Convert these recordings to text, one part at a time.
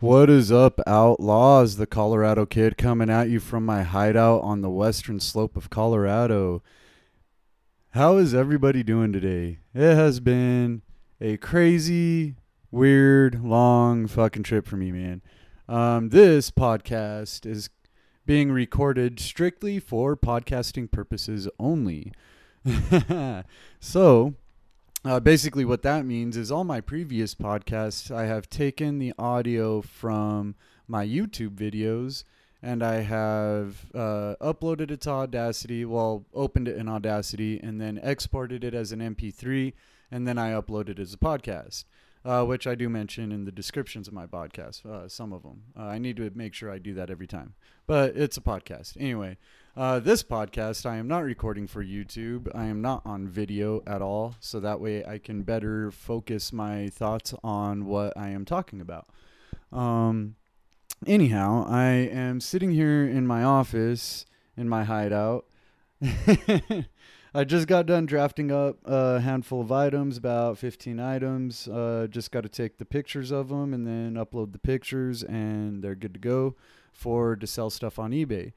What is up, outlaws? The Colorado Kid coming at you from my hideout on the western slope of Colorado. How is everybody doing today? It has been a crazy, weird, long fucking trip for me, man. Um, this podcast is being recorded strictly for podcasting purposes only. so, uh, basically, what that means is all my previous podcasts, I have taken the audio from my YouTube videos and I have uh, uploaded it to Audacity, well, opened it in Audacity, and then exported it as an MP3, and then I uploaded it as a podcast, uh, which I do mention in the descriptions of my podcast, uh, some of them. Uh, I need to make sure I do that every time, but it's a podcast. Anyway, uh, this podcast I am not recording for YouTube. I am not on video at all, so that way I can better focus my thoughts on what I am talking about. Um, anyhow, I am sitting here in my office in my hideout. I just got done drafting up a handful of items, about 15 items. Uh, just got to take the pictures of them and then upload the pictures, and they're good to go for to sell stuff on eBay.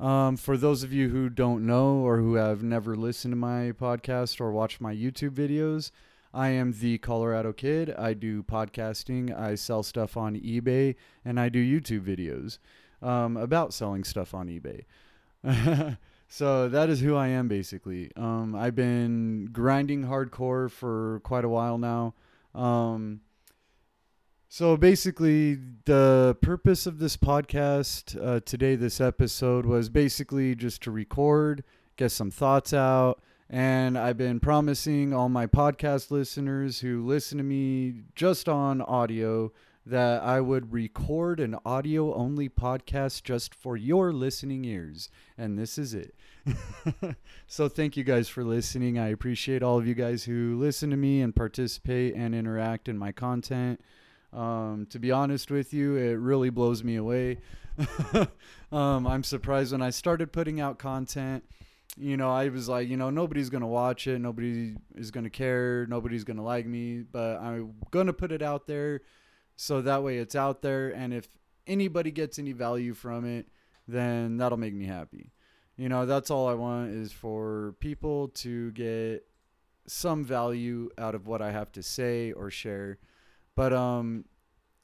Um, for those of you who don't know or who have never listened to my podcast or watched my YouTube videos, I am the Colorado Kid. I do podcasting, I sell stuff on eBay, and I do YouTube videos um, about selling stuff on eBay. so that is who I am basically. Um, I've been grinding hardcore for quite a while now. Um, so basically, the purpose of this podcast uh, today, this episode, was basically just to record, get some thoughts out. And I've been promising all my podcast listeners who listen to me just on audio that I would record an audio only podcast just for your listening ears. And this is it. so thank you guys for listening. I appreciate all of you guys who listen to me and participate and interact in my content. Um, to be honest with you, it really blows me away. um, I'm surprised when I started putting out content. You know, I was like, you know, nobody's gonna watch it, nobody is gonna care, nobody's gonna like me, but I'm gonna put it out there so that way it's out there, and if anybody gets any value from it, then that'll make me happy. You know, that's all I want is for people to get some value out of what I have to say or share. But um,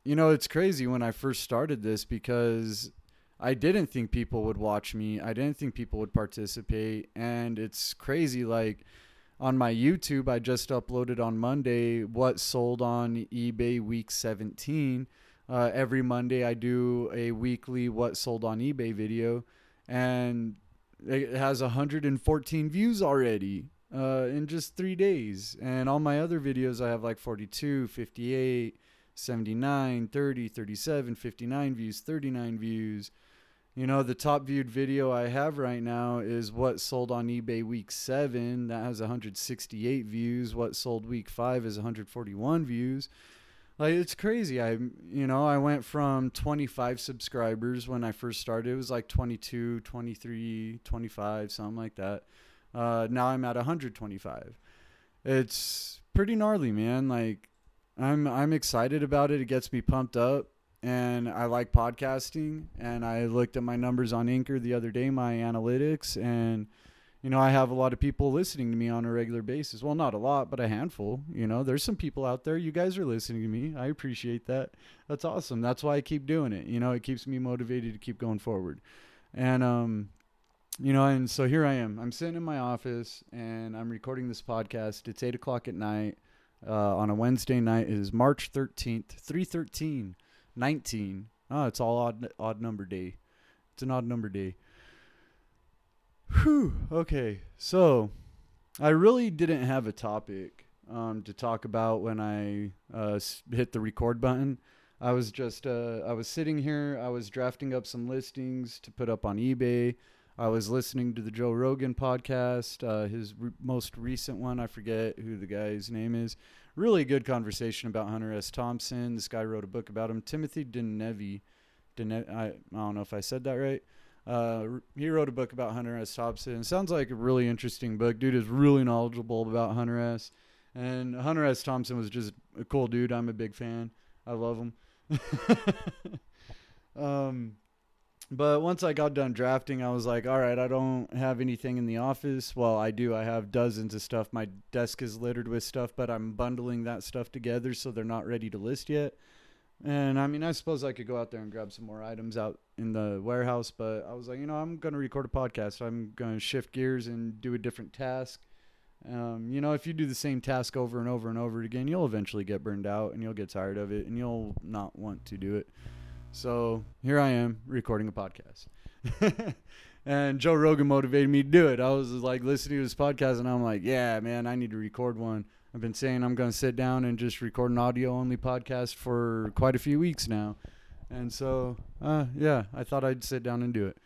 you know, it's crazy when I first started this because I didn't think people would watch me. I didn't think people would participate, and it's crazy. Like on my YouTube, I just uploaded on Monday what sold on eBay week 17. Uh, every Monday, I do a weekly what sold on eBay video, and it has 114 views already uh, in just three days. And all my other videos, I have like 42, 58, 79, 30, 37, 59 views, 39 views. You know, the top viewed video I have right now is what sold on eBay week seven. That has 168 views. What sold week five is 141 views. Like it's crazy. I you know, I went from 25 subscribers when I first started. It was like 22, 23, 25, something like that. Uh, now I'm at 125. It's pretty gnarly, man. Like I'm I'm excited about it. It gets me pumped up and I like podcasting. And I looked at my numbers on Anchor the other day, my analytics, and you know I have a lot of people listening to me on a regular basis. Well, not a lot, but a handful. You know, there's some people out there. You guys are listening to me. I appreciate that. That's awesome. That's why I keep doing it. You know, it keeps me motivated to keep going forward. And um, you know, and so here I am. I'm sitting in my office and I'm recording this podcast. It's eight o'clock at night uh, on a Wednesday night. It is March 13th, 313. 19. Oh, it's all odd odd number day. It's an odd number day. Whew. Okay. So, I really didn't have a topic um, to talk about when I uh, hit the record button. I was just uh, I was sitting here. I was drafting up some listings to put up on eBay. I was listening to the Joe Rogan podcast, uh, his re- most recent one. I forget who the guy's name is really good conversation about Hunter S. Thompson. This guy wrote a book about him. Timothy Denevi. Dine- I, I don't know if I said that right. Uh, he wrote a book about Hunter S. Thompson. Sounds like a really interesting book. Dude is really knowledgeable about Hunter S. And Hunter S. Thompson was just a cool dude. I'm a big fan. I love him. um, but once I got done drafting, I was like, all right, I don't have anything in the office. Well, I do. I have dozens of stuff. My desk is littered with stuff, but I'm bundling that stuff together so they're not ready to list yet. And I mean, I suppose I could go out there and grab some more items out in the warehouse, but I was like, you know, I'm going to record a podcast. I'm going to shift gears and do a different task. Um, you know, if you do the same task over and over and over again, you'll eventually get burned out and you'll get tired of it and you'll not want to do it. So here I am recording a podcast. and Joe Rogan motivated me to do it. I was like listening to his podcast and I'm like, yeah, man, I need to record one. I've been saying I'm going to sit down and just record an audio only podcast for quite a few weeks now. And so, uh, yeah, I thought I'd sit down and do it.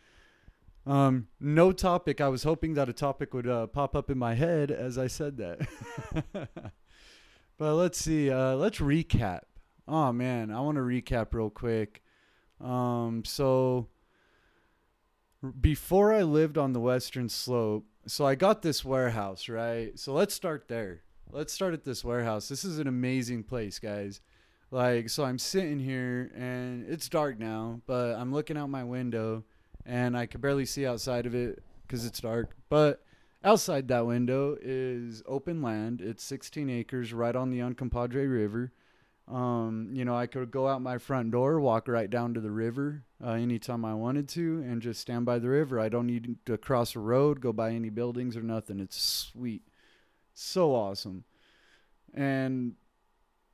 Um, no topic. I was hoping that a topic would uh, pop up in my head as I said that. but let's see. Uh, let's recap. Oh man, I want to recap real quick. Um, so before I lived on the western slope, so I got this warehouse, right? So let's start there. Let's start at this warehouse. This is an amazing place, guys. Like, so I'm sitting here and it's dark now, but I'm looking out my window and I can barely see outside of it because it's dark. But outside that window is open land. It's 16 acres right on the Uncompahgre River. Um, you know, I could go out my front door, walk right down to the river uh, anytime I wanted to, and just stand by the river. I don't need to cross a road, go by any buildings or nothing. It's sweet so awesome. And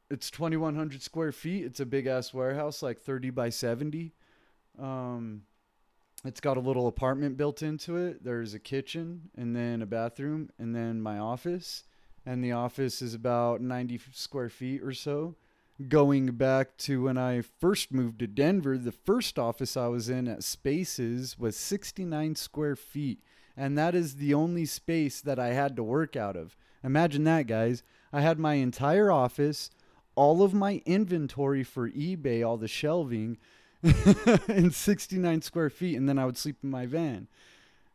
it's 2100 square feet. It's a big ass warehouse, like 30 by 70. Um, it's got a little apartment built into it. There's a kitchen and then a bathroom and then my office. And the office is about 90 square feet or so. Going back to when I first moved to Denver, the first office I was in at Spaces was 69 square feet. And that is the only space that I had to work out of. Imagine that, guys. I had my entire office, all of my inventory for eBay, all the shelving, in 69 square feet, and then I would sleep in my van.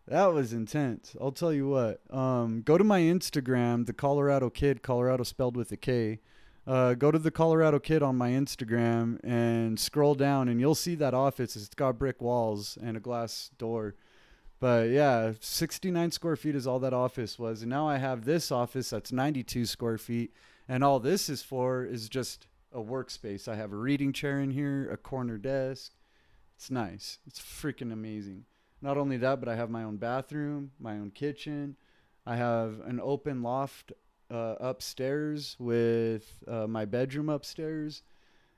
That was intense. I'll tell you what. Um, go to my Instagram, the Colorado Kid, Colorado spelled with a K. Uh, go to the Colorado Kid on my Instagram and scroll down, and you'll see that office. It's got brick walls and a glass door. But yeah, 69 square feet is all that office was. And now I have this office that's 92 square feet. And all this is for is just a workspace. I have a reading chair in here, a corner desk. It's nice. It's freaking amazing. Not only that, but I have my own bathroom, my own kitchen. I have an open loft uh, upstairs with uh, my bedroom upstairs.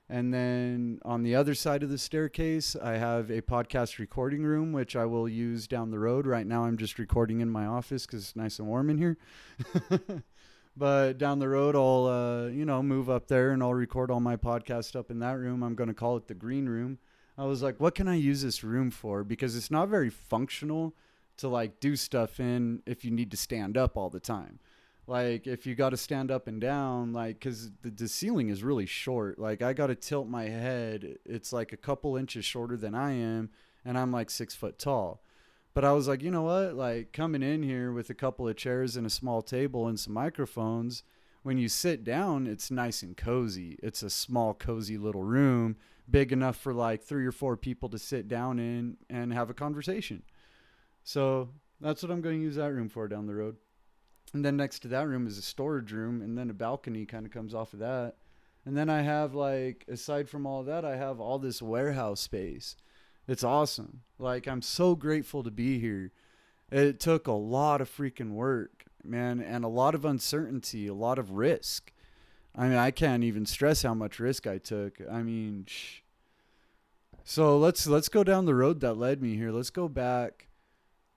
And then on the other side of the staircase, I have a podcast recording room, which I will use down the road. Right now, I'm just recording in my office because it's nice and warm in here. but down the road, I'll, uh, you know, move up there and I'll record all my podcast up in that room. I'm going to call it the green room. I was like, what can I use this room for? Because it's not very functional to like do stuff in if you need to stand up all the time like if you got to stand up and down like because the, the ceiling is really short. Like i got to tilt my head it's like a couple inches shorter than i am and i'm like six foot tall. But i was like you know what? Like coming in here with a couple of chairs and a small table and some microphones when you sit down it's nice and cozy. It's a small cozy little room big enough for like three or four people to sit down in and have a conversation. So that's what i'm going to use that room for down the road and then next to that room is a storage room, and then a balcony kind of comes off of that. And then I have like, aside from all that, I have all this warehouse space. It's awesome. Like I'm so grateful to be here. It took a lot of freaking work, man, and a lot of uncertainty, a lot of risk. I mean, I can't even stress how much risk I took. I mean, shh. so let's let's go down the road that led me here. Let's go back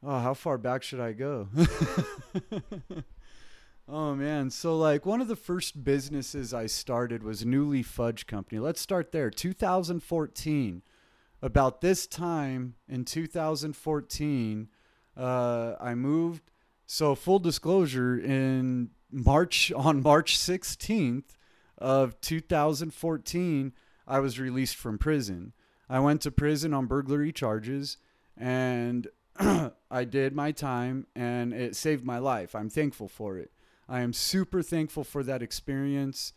oh, how far back should I go? oh man, so like one of the first businesses I started was New Leaf Fudge Company. Let's start there. 2014. About this time in 2014, uh, I moved. So full disclosure, in March on March 16th of 2014, I was released from prison. I went to prison on burglary charges and I did my time and it saved my life. I'm thankful for it. I am super thankful for that experience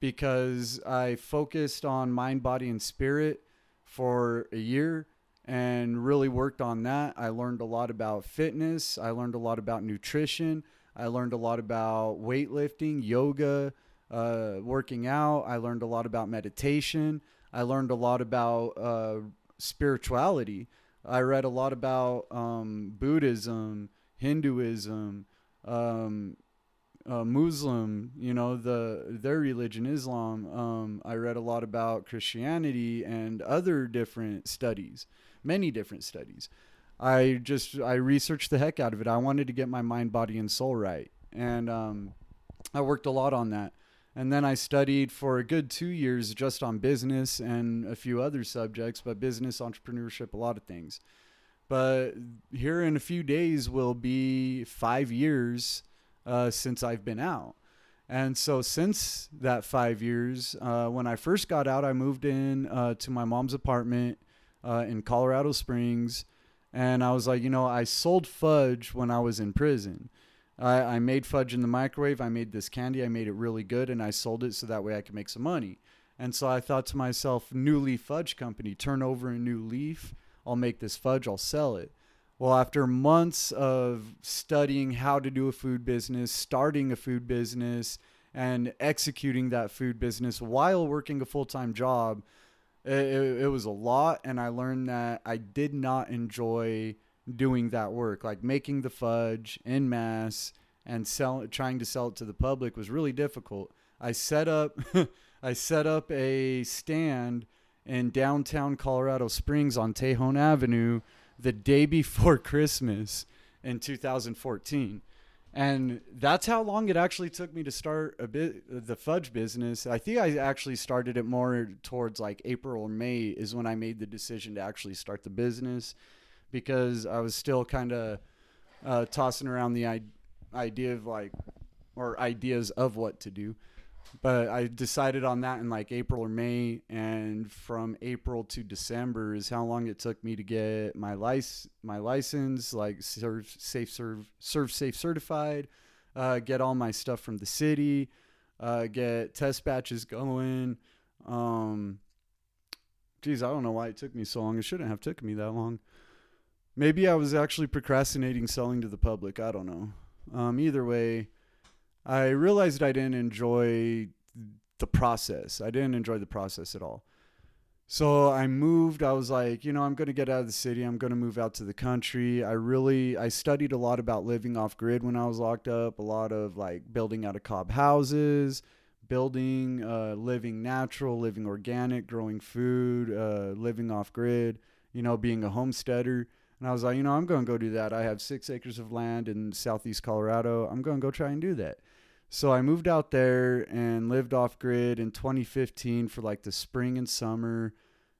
because I focused on mind, body, and spirit for a year and really worked on that. I learned a lot about fitness. I learned a lot about nutrition. I learned a lot about weightlifting, yoga, uh, working out. I learned a lot about meditation. I learned a lot about uh, spirituality. I read a lot about um, Buddhism, Hinduism, um, uh, Muslim, you know, the their religion, Islam. Um, I read a lot about Christianity and other different studies, many different studies. I just I researched the heck out of it. I wanted to get my mind, body, and soul right, and um, I worked a lot on that. And then I studied for a good two years just on business and a few other subjects, but business, entrepreneurship, a lot of things. But here in a few days will be five years uh, since I've been out. And so, since that five years, uh, when I first got out, I moved in uh, to my mom's apartment uh, in Colorado Springs. And I was like, you know, I sold fudge when I was in prison. I, I made fudge in the microwave. I made this candy. I made it really good, and I sold it so that way I could make some money. And so I thought to myself, New Leaf Fudge Company, turn over a new leaf. I'll make this fudge. I'll sell it. Well, after months of studying how to do a food business, starting a food business, and executing that food business while working a full time job, it, it, it, was a lot. And I learned that I did not enjoy doing that work, like making the fudge in mass and sell, trying to sell it to the public was really difficult. I set up, I set up a stand in downtown Colorado Springs on Tejon Avenue the day before Christmas in 2014. And that's how long it actually took me to start a bit the fudge business. I think I actually started it more towards like April or May is when I made the decision to actually start the business because I was still kind of uh, tossing around the idea of like, or ideas of what to do. But I decided on that in like April or May, and from April to December is how long it took me to get my license, my license, like serve safe serve ServSafe certified, uh, get all my stuff from the city, uh, get test batches going. Um, geez, I don't know why it took me so long. It shouldn't have taken me that long. Maybe I was actually procrastinating selling to the public. I don't know. Um, either way, I realized I didn't enjoy the process. I didn't enjoy the process at all. So I moved. I was like, you know, I'm going to get out of the city. I'm going to move out to the country. I really I studied a lot about living off grid when I was locked up, a lot of like building out of cob houses, building uh, living natural, living organic, growing food, uh, living off grid, you know, being a homesteader. And I was like, you know, I'm going to go do that. I have six acres of land in southeast Colorado. I'm going to go try and do that. So I moved out there and lived off grid in 2015 for like the spring and summer.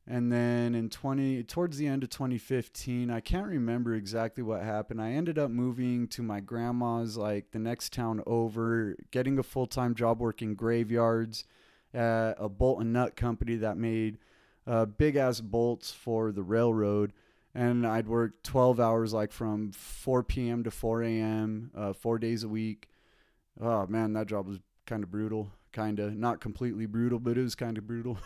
And then in 20, towards the end of 2015, I can't remember exactly what happened. I ended up moving to my grandma's, like the next town over, getting a full time job working graveyards at a bolt and nut company that made uh, big ass bolts for the railroad and I'd work 12 hours, like from 4 p.m. to 4 a.m., uh, four days a week. Oh man, that job was kind of brutal. Kind of not completely brutal, but it was kind of brutal.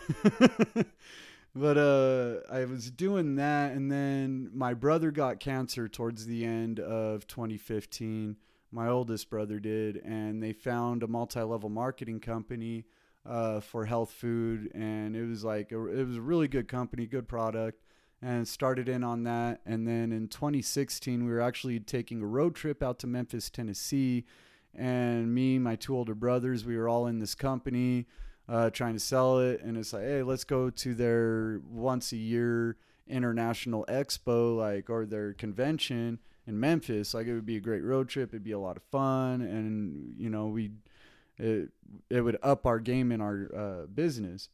but uh, I was doing that, and then my brother got cancer towards the end of 2015. My oldest brother did, and they found a multi-level marketing company uh, for health food, and it was like a, it was a really good company, good product and started in on that. And then in 2016, we were actually taking a road trip out to Memphis, Tennessee. And me, my two older brothers, we were all in this company uh, trying to sell it. And it's like, hey, let's go to their once a year international expo, like, or their convention in Memphis. Like, it would be a great road trip. It'd be a lot of fun. And, you know, we, it, it would up our game in our uh, business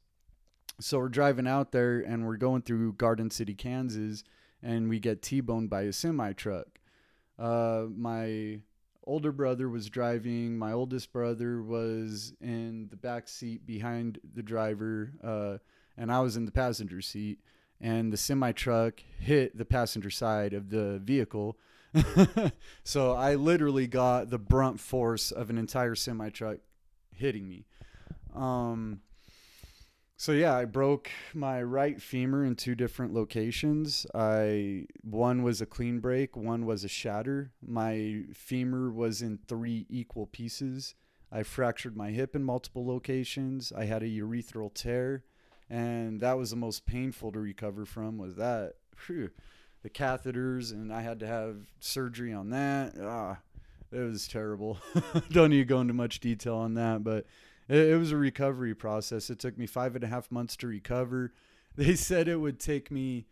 so we're driving out there and we're going through Garden City, Kansas, and we get T-boned by a semi truck. Uh, my older brother was driving. My oldest brother was in the back seat behind the driver, uh, and I was in the passenger seat. And the semi truck hit the passenger side of the vehicle. so I literally got the brunt force of an entire semi truck hitting me. Um, so yeah, I broke my right femur in two different locations. I one was a clean break, one was a shatter. My femur was in three equal pieces. I fractured my hip in multiple locations. I had a urethral tear, and that was the most painful to recover from. Was that Whew. the catheters, and I had to have surgery on that. Ah, it was terrible. Don't need to go into much detail on that, but it, it was a recovery process. It took me five and a half months to recover. They said it would take me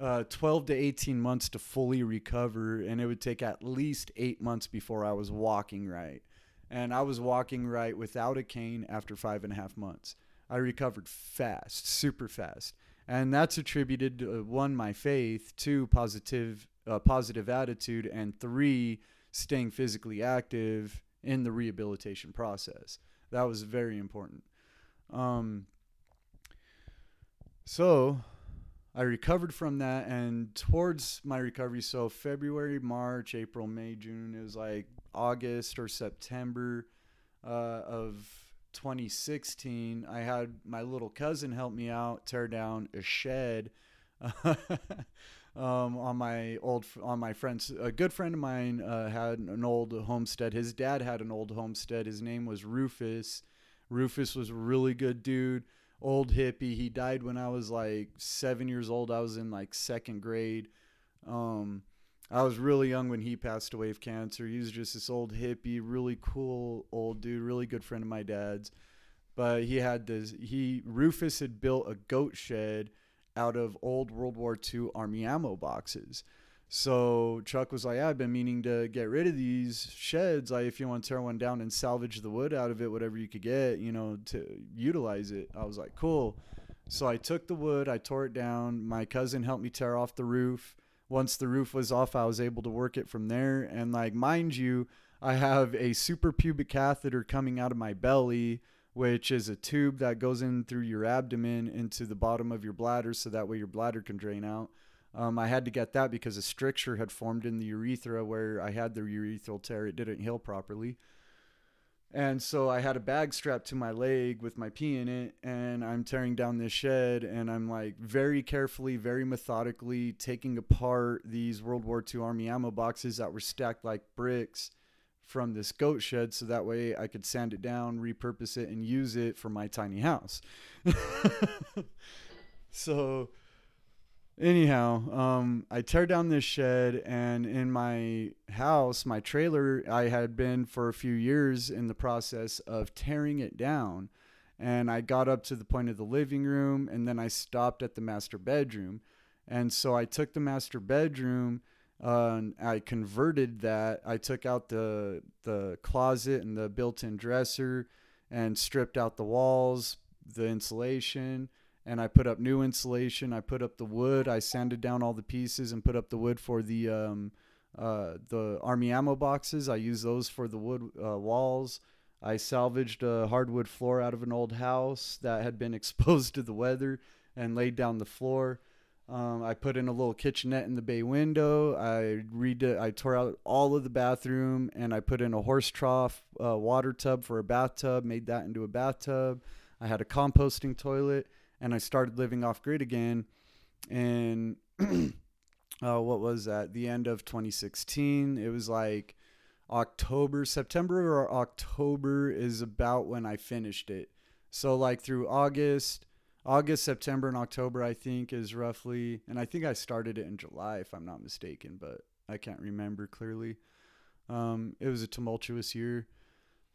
uh, 12 to 18 months to fully recover, and it would take at least eight months before I was walking right. And I was walking right without a cane after five and a half months. I recovered fast, super fast. And that's attributed to uh, one, my faith, two, positive, uh, positive attitude, and three, staying physically active in the rehabilitation process. That was very important. Um, so I recovered from that, and towards my recovery, so February, March, April, May, June, it was like August or September uh, of 2016. I had my little cousin help me out tear down a shed. um, on my old on my friends a good friend of mine uh, had an old homestead. His dad had an old homestead. His name was rufus. Rufus was a really good dude old hippie. He died when i was like seven years old. I was in like second grade. Um, i was really young when he passed away of cancer. He was just this old hippie really cool old dude really good friend of my dad's. But he had this he rufus had built a goat shed out of old World War II Army ammo boxes. So Chuck was like, yeah, I've been meaning to get rid of these sheds. Like, if you want to tear one down and salvage the wood out of it, whatever you could get, you know, to utilize it. I was like, cool. So I took the wood, I tore it down. My cousin helped me tear off the roof. Once the roof was off, I was able to work it from there. And like, mind you, I have a super pubic catheter coming out of my belly which is a tube that goes in through your abdomen into the bottom of your bladder so that way your bladder can drain out. Um, I had to get that because a stricture had formed in the urethra where I had the urethral tear. It didn't heal properly. And so I had a bag strapped to my leg with my pee in it, and I'm tearing down this shed, and I'm like very carefully, very methodically taking apart these World War II Army ammo boxes that were stacked like bricks from this goat shed so that way I could sand it down, repurpose it, and use it for my tiny house. so, anyhow, um, I tear down this shed, and in my house, my trailer, I had been for a few years in the process of tearing it down. And I got up to the point of the living room, and then I stopped at the master bedroom. And so I took the master bedroom uh, I converted that. I took out the the closet and the built-in dresser, and stripped out the walls, the insulation, and I put up new insulation. I put up the wood. I sanded down all the pieces and put up the wood for the um, uh, the army ammo boxes. I use those for the wood uh, walls. I salvaged a hardwood floor out of an old house that had been exposed to the weather and laid down the floor. Um, I put in a little kitchenette in the bay window. I redid. I tore out all of the bathroom, and I put in a horse trough uh, water tub for a bathtub. Made that into a bathtub. I had a composting toilet, and I started living off grid again. And uh, what was that? The end of 2016. It was like October, September, or October is about when I finished it. So like through August August, September, and October, I think, is roughly, and I think I started it in July, if I'm not mistaken, but I can't remember clearly. Um, it was a tumultuous year,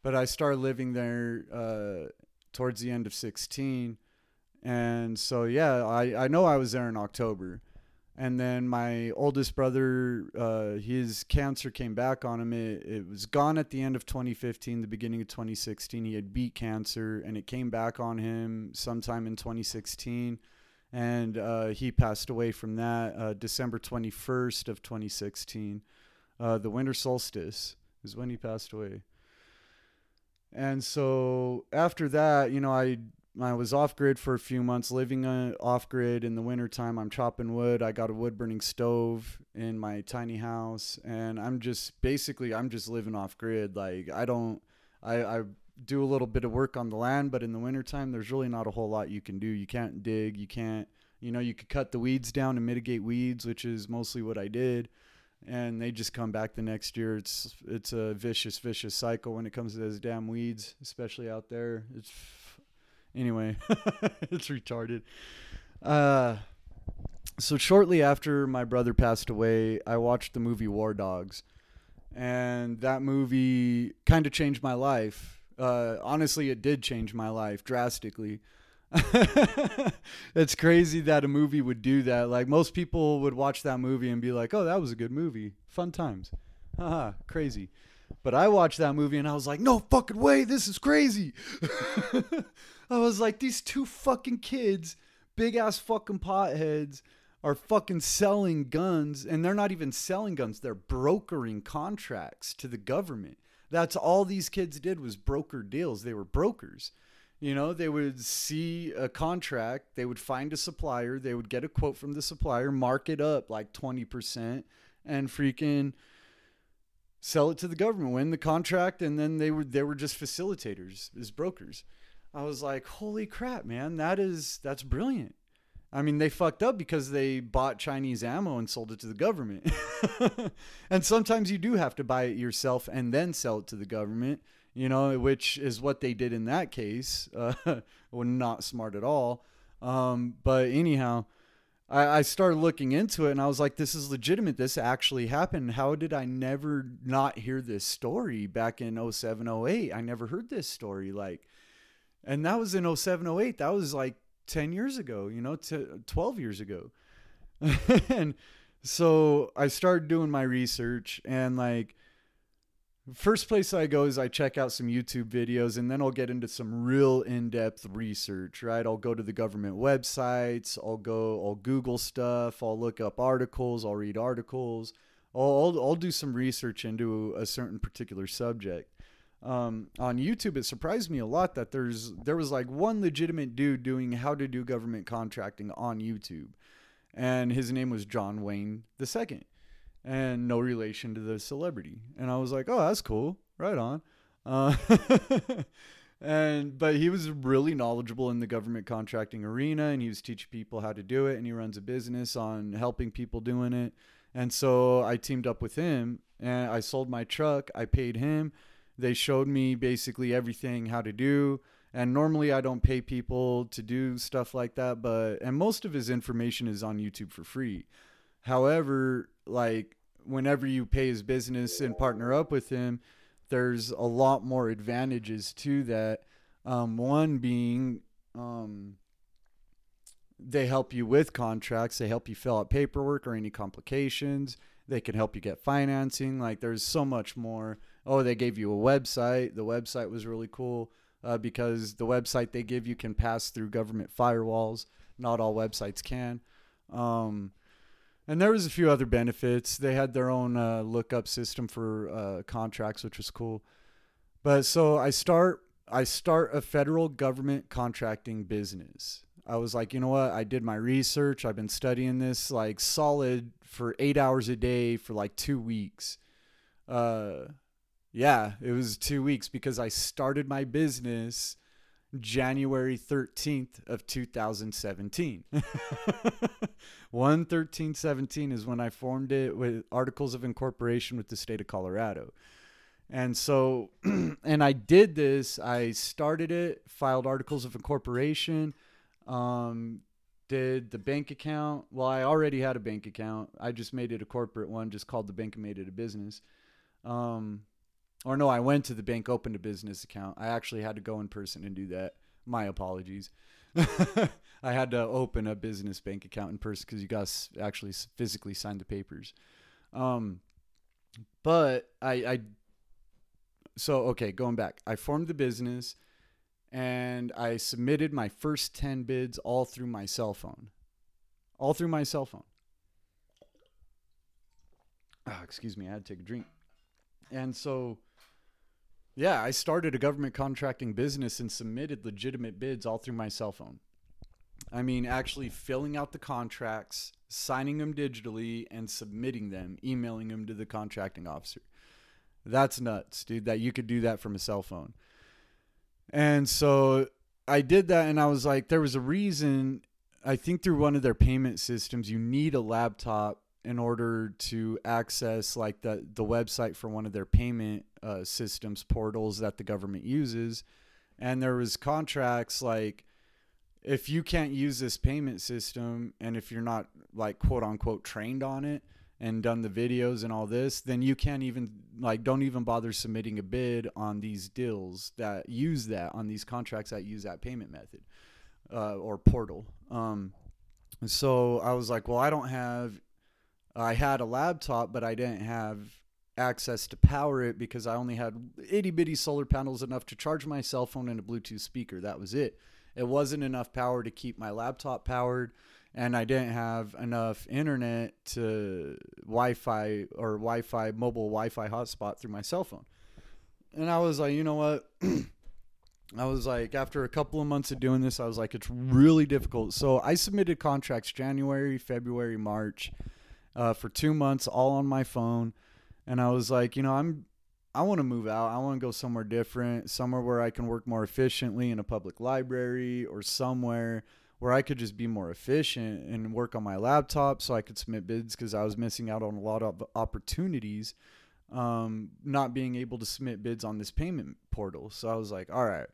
but I started living there uh, towards the end of 16. And so, yeah, I, I know I was there in October and then my oldest brother uh, his cancer came back on him. It, it was gone at the end of 2015 the beginning of 2016 he had beat cancer and it came back on him sometime in 2016 and uh, he passed away from that uh, december 21st of 2016 uh, the winter solstice is when he passed away. And so after that you know i I was off grid for a few months, living uh, off grid in the wintertime. I'm chopping wood. I got a wood burning stove in my tiny house, and I'm just basically I'm just living off grid. Like I don't, I I do a little bit of work on the land, but in the wintertime, there's really not a whole lot you can do. You can't dig, you can't, you know, you could cut the weeds down and mitigate weeds, which is mostly what I did. And they just come back the next year. It's it's a vicious, vicious cycle when it comes to those damn weeds, especially out there. It's anyway, it's retarded. Uh, so shortly after my brother passed away, I watched the movie War Dogs, and that movie kind of changed my life. Uh, honestly, it did change my life drastically. it's crazy that a movie would do that. Like most people would watch that movie and be like, "Oh, that was a good movie, fun times." Haha, crazy. But I watched that movie and I was like, "No fucking way, this is crazy." I was like, "These two fucking kids, big ass fucking potheads." are fucking selling guns and they're not even selling guns they're brokering contracts to the government. That's all these kids did was broker deals. They were brokers. You know they would see a contract they would find a supplier they would get a quote from the supplier mark it up like 20% and freaking sell it to the government. Win the contract and then they were they were just facilitators as brokers i was like holy crap man that is that's brilliant I mean, they fucked up because they bought Chinese ammo and sold it to the government. and sometimes you do have to buy it yourself and then sell it to the government, you know, which is what they did in that case. Uh, well, not smart at all. Um, but anyhow, I, I started looking into it and I was like, this is legitimate. This actually happened. How did I never not hear this story back in 07, 08? I never heard this story. Like, and that was in 07, 08. That was like 10 years ago, you know, to 12 years ago. and so I started doing my research and like first place I go is I check out some YouTube videos and then I'll get into some real in-depth research, right? I'll go to the government websites, I'll go I'll Google stuff, I'll look up articles, I'll read articles. I'll, I'll, I'll do some research into a certain particular subject um, on YouTube, it surprised me a lot that there's there was like one legitimate dude doing how to do government contracting on YouTube, and his name was John Wayne the second, and no relation to the celebrity. And I was like, oh, that's cool, right on. Uh, and but he was really knowledgeable in the government contracting arena, and he was teaching people how to do it, and he runs a business on helping people doing it. And so I teamed up with him, and I sold my truck. I paid him they showed me basically everything how to do. And normally I don't pay people to do stuff like that, but and most of his information is on YouTube for free. However, like whenever you pay his business and partner up with him, there's a lot more advantages to that. Um, one being um, they help you with contracts, they help you fill out paperwork or any complications, they can help you get financing. Like there's so much more oh, they gave you a website. The website was really cool uh, because the website they give you can pass through government firewalls. Not all websites can. Um, and there was a few other benefits. They had their own uh, lookup system for uh, contracts, which was cool. But so I start I start a federal government contracting business. I was like, you know what? I did my research. I've been studying this like solid for eight hours a day for like two weeks. Uh, yeah, it was two weeks because I started my business January 13th of 2017. 1 13 17 is when I formed it with articles of incorporation with the state of Colorado. And so, and I did this, I started it, filed articles of incorporation, um, did the bank account. Well, I already had a bank account. I just made it a corporate one, just called the bank and made it a business. Um, or no, I went to the bank, opened a business account. I actually had to go in person and do that. My apologies. I had to open a business bank account in person because you guys actually physically signed the papers. Um, but I, I, so okay, going back, I formed the business, and I submitted my first ten bids all through my cell phone, all through my cell phone. Oh, excuse me, I had to take a drink. And so yeah, I started a government contracting business and submitted legitimate bids all through my cell phone. I mean, actually filling out the contracts, signing them digitally, and submitting them, emailing them to the contracting officer. That's nuts, dude, that you could do that from a cell phone. And so I did that and I was like, there was a reason. I think through one of their payment systems, you need a laptop in order to access like the, the website for one of their payment uh, systems portals that the government uses. And there was contracts like if you can't use this payment system and if you're not like quote unquote trained on it and done the videos and all this, then you can't even like don't even bother submitting a bid on these deals that use that on these contracts that use that payment method uh, or portal. Um, so I was like, well, I don't have. I had a laptop, but I didn't have access to power it because I only had itty bitty solar panels enough to charge my cell phone and a Bluetooth speaker. That was it. It wasn't enough power to keep my laptop powered and I didn't have enough internet to Wi-Fi or Wi-Fi mobile Wi-Fi hotspot through my cell phone. And I was like, you know what? I was like, after a couple of months of doing this, I was like, it's really difficult. So I submitted contracts January, February, March, uh, for two months, all on my phone. And I was like, you know, I'm, I want to move out. I want to go somewhere different, somewhere where I can work more efficiently in a public library or somewhere where I could just be more efficient and work on my laptop so I could submit bids because I was missing out on a lot of opportunities um, not being able to submit bids on this payment portal. So I was like, all right,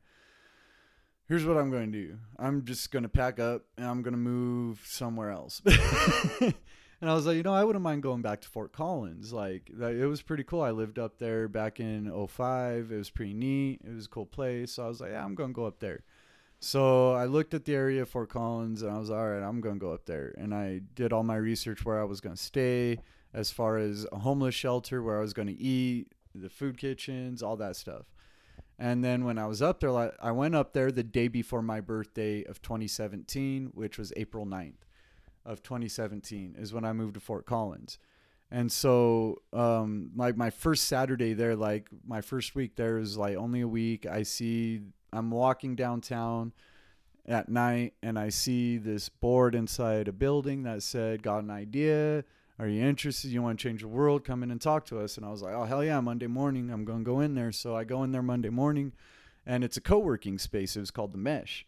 here's what I'm going to do. I'm just going to pack up and I'm going to move somewhere else. and I was like, you know, I wouldn't mind going back to Fort Collins. Like, it was pretty cool. I lived up there back in 05. It was pretty neat. It was a cool place. So I was like, yeah, I'm going to go up there. So I looked at the area of Fort Collins and I was all right, I'm going to go up there. And I did all my research where I was going to stay, as far as a homeless shelter, where I was going to eat, the food kitchens, all that stuff. And then when I was up there, I went up there the day before my birthday of 2017, which was April 9th of 2017, is when I moved to Fort Collins. And so, um, like my first Saturday there, like my first week there is like only a week. I see I'm walking downtown at night and I see this board inside a building that said, Got an idea? Are you interested? You want to change the world? Come in and talk to us. And I was like, Oh, hell yeah, Monday morning. I'm going to go in there. So I go in there Monday morning and it's a co working space. It was called The Mesh.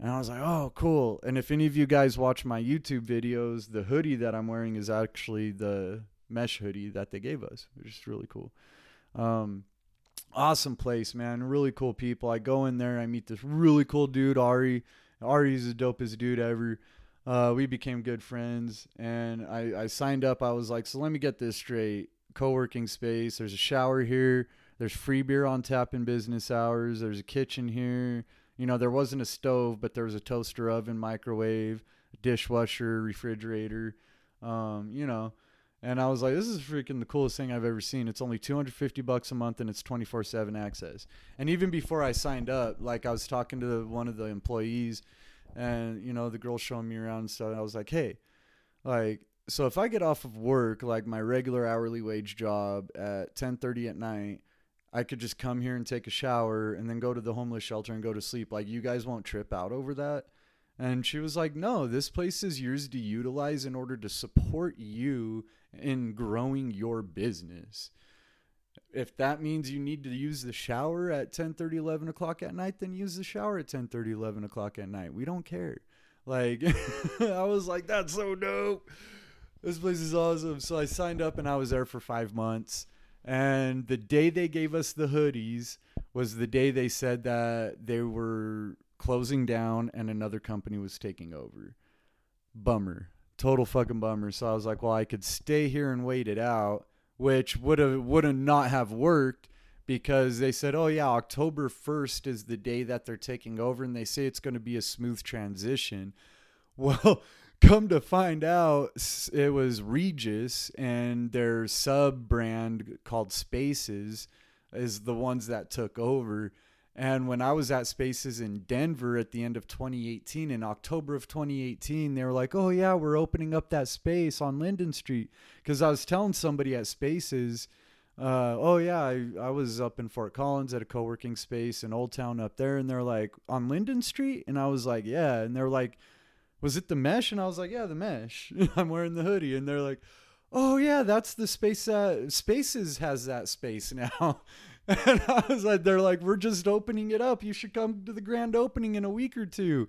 And I was like, Oh, cool. And if any of you guys watch my YouTube videos, the hoodie that I'm wearing is actually the mesh hoodie that they gave us, which is really cool. Um, awesome place, man. Really cool people. I go in there, I meet this really cool dude, Ari. Ari's the dopest dude ever. Uh, we became good friends, and I, I signed up. I was like, so let me get this straight. Co-working space. There's a shower here. There's free beer on tap in business hours. There's a kitchen here. You know, there wasn't a stove, but there was a toaster oven, microwave, dishwasher, refrigerator. Um, you know, and I was like, this is freaking the coolest thing I've ever seen. It's only 250 bucks a month and it's 24 7 access. And even before I signed up, like I was talking to one of the employees and, you know, the girl showing me around. So I was like, hey, like, so if I get off of work, like my regular hourly wage job at 1030 at night, I could just come here and take a shower and then go to the homeless shelter and go to sleep. Like, you guys won't trip out over that. And she was like, no, this place is yours to utilize in order to support you in growing your business. If that means you need to use the shower at 10 30, 11 o'clock at night, then use the shower at 10 30, 11 o'clock at night. We don't care. Like, I was like, that's so dope. This place is awesome. So I signed up and I was there for five months. And the day they gave us the hoodies was the day they said that they were closing down and another company was taking over. Bummer total fucking bummer. So I was like, well, I could stay here and wait it out, which would have would have not have worked because they said, oh yeah, October first is the day that they're taking over, and they say it's going to be a smooth transition. Well. Come to find out, it was Regus and their sub brand called Spaces is the ones that took over and when I was at Spaces in Denver at the end of 2018, in October of 2018, they were like, oh, yeah, we're opening up that space on Linden Street. Because I was telling somebody at Spaces, uh, oh, yeah, I, I was up in Fort Collins at a co working space in Old Town up there. And they're like, on Linden Street? And I was like, yeah. And they're like, was it the mesh? And I was like, yeah, the mesh. I'm wearing the hoodie. And they're like, oh, yeah, that's the space. Uh, Spaces has that space now. And I was like, they're like, we're just opening it up. You should come to the grand opening in a week or two.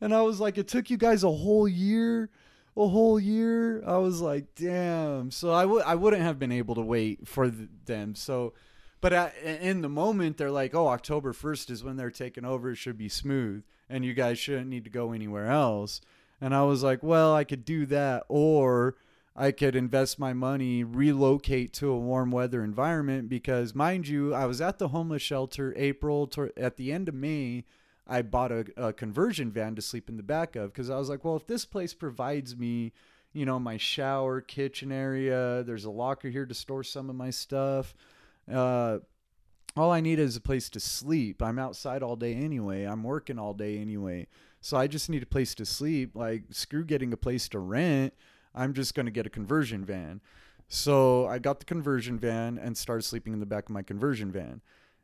And I was like, it took you guys a whole year, a whole year. I was like, damn. So I would I wouldn't have been able to wait for the, them. So, but at, in the moment, they're like, oh, October first is when they're taking over. It should be smooth, and you guys shouldn't need to go anywhere else. And I was like, well, I could do that, or I could invest my money, relocate to a warm weather environment because, mind you, I was at the homeless shelter April to, at the end of May. I bought a, a conversion van to sleep in the back of because I was like, well, if this place provides me, you know, my shower, kitchen area, there's a locker here to store some of my stuff. Uh, all I need is a place to sleep. I'm outside all day anyway. I'm working all day anyway. So I just need a place to sleep. Like, screw getting a place to rent. I'm just going to get a conversion van. So I got the conversion van and started sleeping in the back of my conversion van.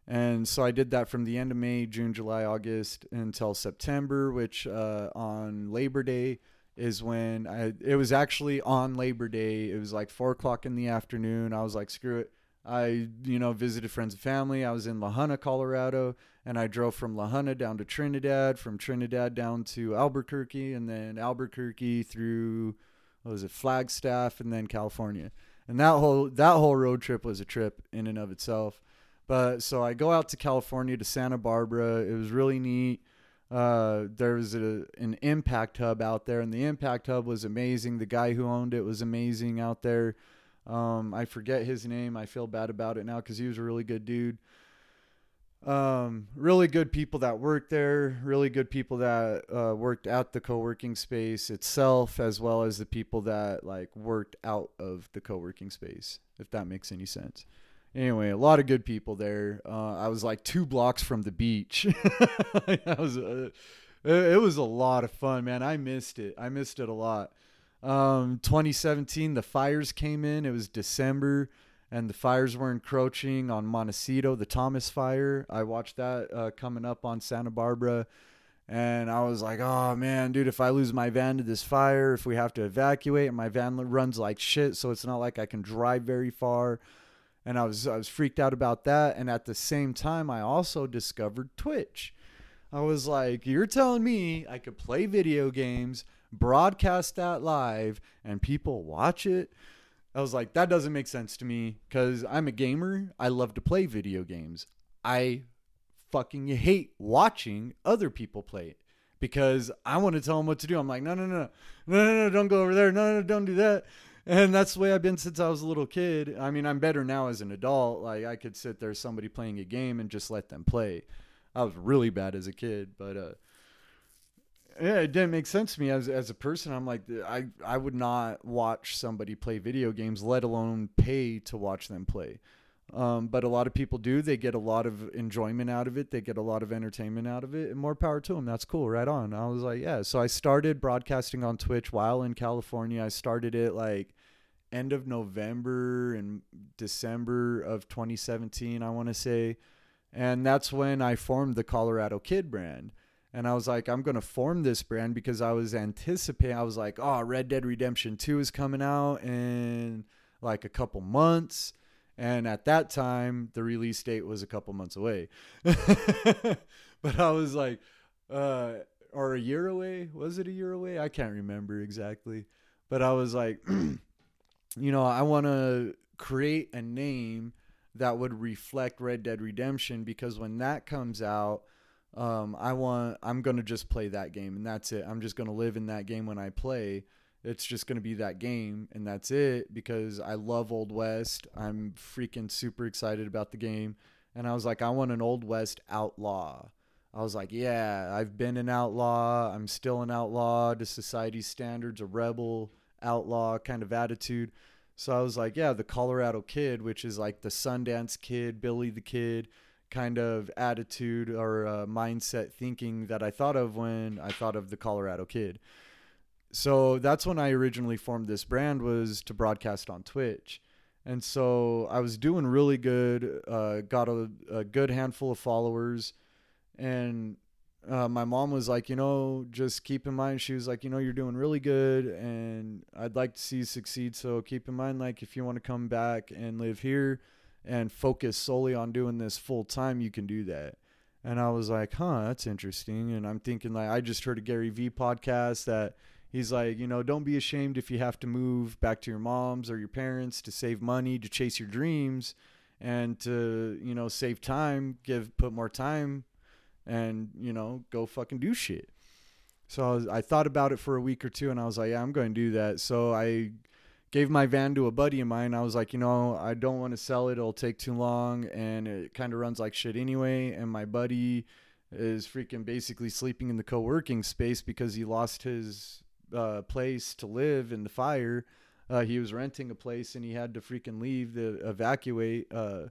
And so I did that from the end of May, June, July, August until September, which uh, on Labor Day is when I, it was actually on Labor Day. It was like four o'clock in the afternoon. I was like, screw it. I, you know, visited friends and family. I was in La Junta, Colorado, and I drove from La Junta down to Trinidad, from Trinidad down to Albuquerque, and then Albuquerque through what was it Flagstaff and then California. And that whole that whole road trip was a trip in and of itself. But so I go out to California to Santa Barbara. It was really neat. Uh, there was a, an impact hub out there, and the impact hub was amazing. The guy who owned it was amazing out there. Um, I forget his name. I feel bad about it now because he was a really good dude um, really good people that worked there, really good people that uh, worked at the co-working space itself, as well as the people that like worked out of the co-working space, if that makes any sense. Anyway, a lot of good people there. Uh, I was like two blocks from the beach. I was, uh, it was a lot of fun, man. I missed it. I missed it a lot. Um, 2017, the fires came in. It was December and the fires were encroaching on Montecito, the Thomas fire. I watched that uh, coming up on Santa Barbara, and I was like, "Oh man, dude, if I lose my van to this fire, if we have to evacuate, and my van runs like shit, so it's not like I can drive very far." And I was I was freaked out about that, and at the same time, I also discovered Twitch. I was like, "You're telling me I could play video games, broadcast that live, and people watch it?" I was like, that doesn't make sense to me because I'm a gamer. I love to play video games. I fucking hate watching other people play it because I want to tell them what to do. I'm like, no, no, no, no, no, no, don't go over there. No, no, don't do that. And that's the way I've been since I was a little kid. I mean, I'm better now as an adult. Like, I could sit there, somebody playing a game, and just let them play. I was really bad as a kid, but uh, yeah, it didn't make sense to me as as a person. I'm like, I I would not watch somebody play video games, let alone pay to watch them play. Um, but a lot of people do. They get a lot of enjoyment out of it. They get a lot of entertainment out of it, and more power to them. That's cool. Right on. I was like, yeah. So I started broadcasting on Twitch while in California. I started it like end of November and December of 2017, I want to say, and that's when I formed the Colorado Kid brand and I was like, I'm gonna form this brand because I was anticipating. I was like, oh, Red Dead Redemption Two is coming out in like a couple months, and at that time, the release date was a couple months away. but I was like, uh, or a year away? Was it a year away? I can't remember exactly. But I was like, you know, I want to create a name that would reflect Red Dead Redemption because when that comes out um, I want I'm gonna just play that game and that's it. I'm just gonna live in that game when I play. It's just gonna be that game and that's it because I love Old West. I'm freaking super excited about the game. And I was like, I want an Old West outlaw. I was like, yeah, I've been an outlaw. I'm still an outlaw to society's standards, a rebel, outlaw kind of attitude. So I was like, yeah, the Colorado Kid, which is like the Sundance Kid, Billy the Kid kind of attitude or uh, mindset thinking that I thought of when I thought of the Colorado Kid. So that's when I originally formed this brand was to broadcast on Twitch. And so I was doing really good, uh, got a, a, good handful of followers. And uh, my mom was like, you know, just keep in mind, she was like, you know, you're doing really good and I'd like to see you succeed. So keep in mind, like, if you want to come back and live here, and focus solely on doing this full time, you can do that. And I was like, huh, that's interesting. And I'm thinking, like, I just heard a Gary Vee podcast that he's like, you know, don't be ashamed if you have to move back to your mom's or your parents to save money, to chase your dreams, and to, you know, save time, give, put more time, and, you know, go fucking do shit. So I, was, I thought about it for a week or two and I was like, yeah, I'm going to do that. So I gave my van to a buddy of mine. I was like, you know, I don't want to sell it. It'll take too long and it kind of runs like shit anyway. And my buddy is freaking basically sleeping in the co working space because he lost his uh, place to live in the fire. Uh, he was renting a place and he had to freaking leave to evacuate uh,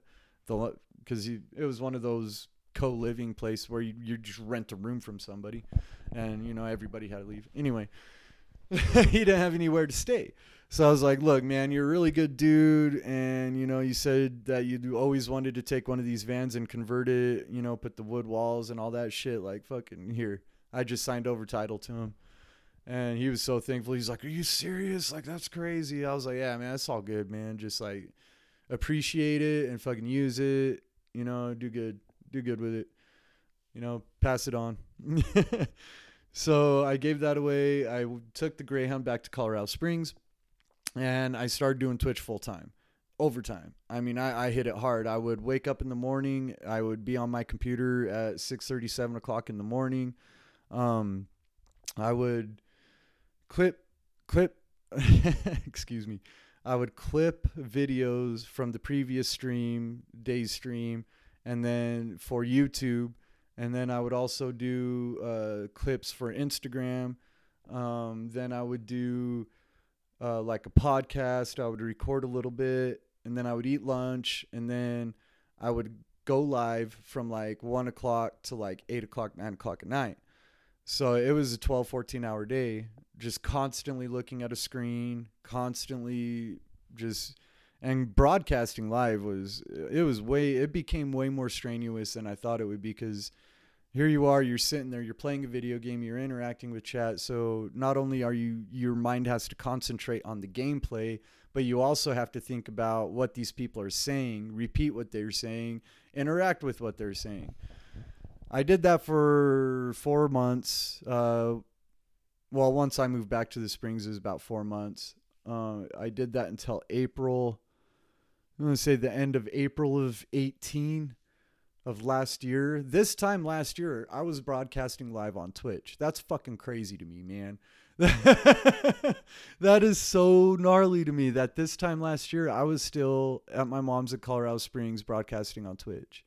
the because it was one of those co-living place where you, you just rent a room from somebody and you know everybody had to leave anyway he didn't have anywhere to stay so i was like look man you're a really good dude and you know you said that you always wanted to take one of these vans and convert it you know put the wood walls and all that shit like fucking here i just signed over title to him and he was so thankful he's like are you serious like that's crazy i was like yeah man that's all good man just like appreciate it and fucking use it you know do good do good with it. You know, pass it on. so I gave that away. I took the Greyhound back to Colorado Springs and I started doing Twitch full time, overtime. I mean, I, I hit it hard. I would wake up in the morning. I would be on my computer at 6 7 o'clock in the morning. Um, I would clip, clip, excuse me. I would clip videos from the previous stream, day's stream, and then for YouTube, and then I would also do uh, clips for Instagram. Um, then I would do uh, like a podcast. I would record a little bit, and then I would eat lunch, and then I would go live from like one o'clock to like eight o'clock, nine o'clock at night. So it was a 12, 14 hour day, just constantly looking at a screen, constantly just and broadcasting live was it was way it became way more strenuous than I thought it would be because here you are you're sitting there you're playing a video game you're interacting with chat. So not only are you your mind has to concentrate on the gameplay but you also have to think about what these people are saying repeat what they're saying interact with what they're saying. I did that for 4 months uh well once I moved back to the Springs it was about 4 months. Uh, I did that until April I'm going to say the end of April of 18 of last year. This time last year, I was broadcasting live on Twitch. That's fucking crazy to me, man. that is so gnarly to me that this time last year, I was still at my mom's in Colorado Springs broadcasting on Twitch.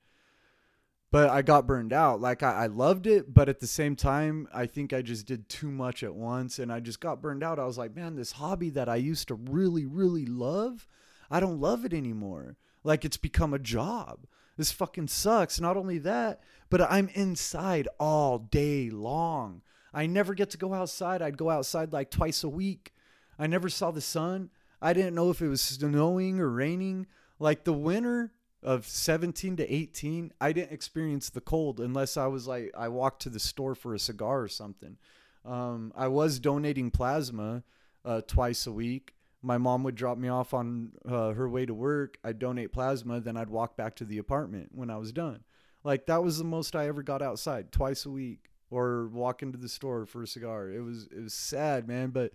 But I got burned out. Like, I, I loved it, but at the same time, I think I just did too much at once and I just got burned out. I was like, man, this hobby that I used to really, really love I don't love it anymore. Like it's become a job. This fucking sucks. Not only that, but I'm inside all day long. I never get to go outside. I'd go outside like twice a week. I never saw the sun. I didn't know if it was snowing or raining. Like the winter of 17 to 18, I didn't experience the cold unless I was like, I walked to the store for a cigar or something. Um, I was donating plasma uh, twice a week my mom would drop me off on uh, her way to work. I'd donate plasma, then I'd walk back to the apartment when I was done. Like that was the most I ever got outside, twice a week, or walk into the store for a cigar. It was it was sad, man, but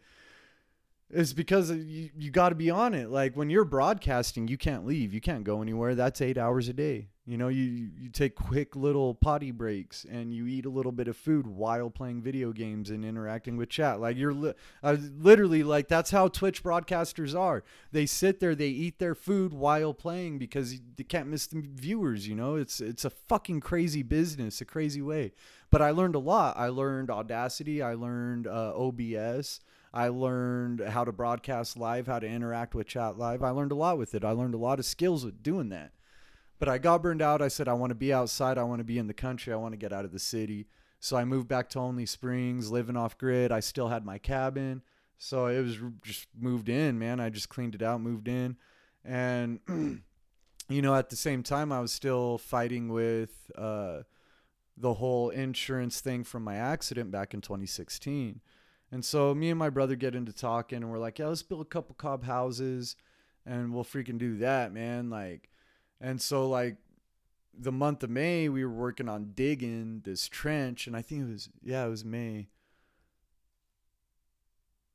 it's because you, you got to be on it. Like when you're broadcasting, you can't leave. You can't go anywhere. That's eight hours a day. You know, you, you take quick little potty breaks and you eat a little bit of food while playing video games and interacting with chat. Like you're li- uh, literally like that's how Twitch broadcasters are. They sit there, they eat their food while playing because they can't miss the viewers. You know, it's it's a fucking crazy business, a crazy way. But I learned a lot. I learned Audacity. I learned uh, OBS. I learned how to broadcast live, how to interact with chat live. I learned a lot with it. I learned a lot of skills with doing that. But I got burned out. I said, I want to be outside. I want to be in the country. I want to get out of the city. So I moved back to Only Springs, living off grid. I still had my cabin. So it was just moved in, man. I just cleaned it out, moved in. And, you know, at the same time, I was still fighting with uh, the whole insurance thing from my accident back in 2016. And so me and my brother get into talking and we're like, yeah, let's build a couple cob houses and we'll freaking do that, man. Like, And so like the month of May, we were working on digging this trench, and I think it was yeah, it was May.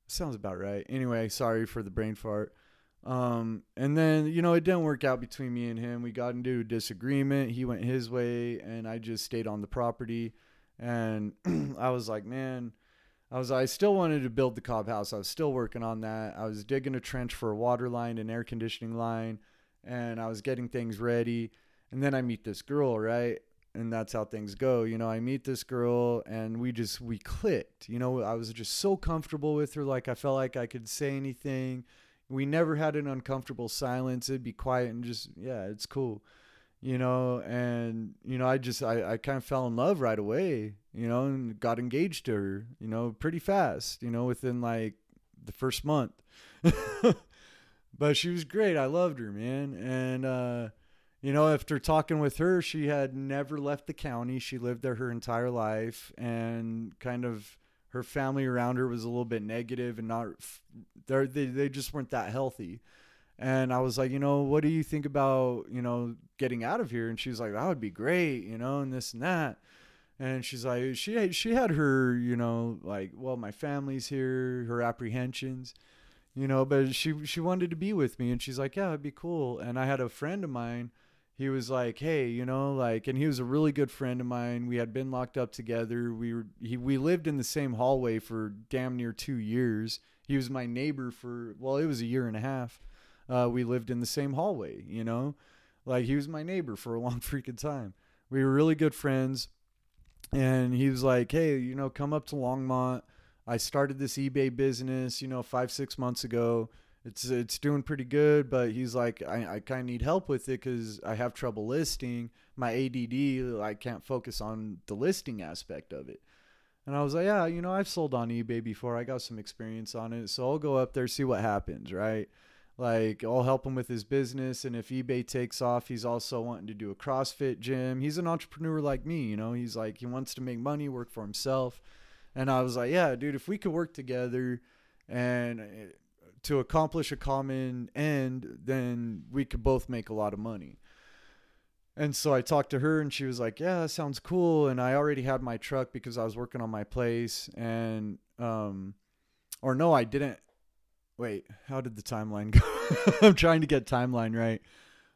Sounds about right. Anyway, sorry for the brain fart. Um, and then you know it didn't work out between me and him. We got into a disagreement. He went his way, and I just stayed on the property. And I was like, man, I was I still wanted to build the cob house. I was still working on that. I was digging a trench for a water line, an air conditioning line, and I was getting things ready. And then I meet this girl, right? And that's how things go. You know, I meet this girl and we just we clicked. You know, I was just so comfortable with her like I felt like I could say anything. We never had an uncomfortable silence. It'd be quiet and just yeah, it's cool you know and you know i just i, I kind of fell in love right away you know and got engaged to her you know pretty fast you know within like the first month but she was great. I loved her man. And uh you know after talking with her she had never left the county. She lived there her entire life and kind of her family around her was a little bit negative and not they they just weren't that healthy. And I was like, you know, what do you think about, you know, getting out of here? And she's like, that would be great, you know, and this and that. And she's like, she she had her, you know, like, well, my family's here, her apprehensions, you know, but she she wanted to be with me, and she's like, yeah, it'd be cool. And I had a friend of mine, he was like, hey, you know, like, and he was a really good friend of mine. We had been locked up together. We were he we lived in the same hallway for damn near two years. He was my neighbor for well, it was a year and a half uh, we lived in the same hallway, you know? Like he was my neighbor for a long freaking time. We were really good friends. And he was like, hey, you know, come up to Longmont. I started this eBay business, you know, five, six months ago. It's it's doing pretty good, but he's like, I, I kind of need help with it because I have trouble listing. My ADD, I can't focus on the listing aspect of it. And I was like, yeah, you know, I've sold on eBay before. I got some experience on it. So I'll go up there, see what happens, right? like I'll help him with his business and if eBay takes off he's also wanting to do a CrossFit gym. He's an entrepreneur like me, you know. He's like he wants to make money, work for himself. And I was like, yeah, dude, if we could work together and uh, to accomplish a common end, then we could both make a lot of money. And so I talked to her and she was like, "Yeah, that sounds cool." And I already had my truck because I was working on my place and um or no, I didn't wait, how did the timeline go? I'm trying to get timeline right.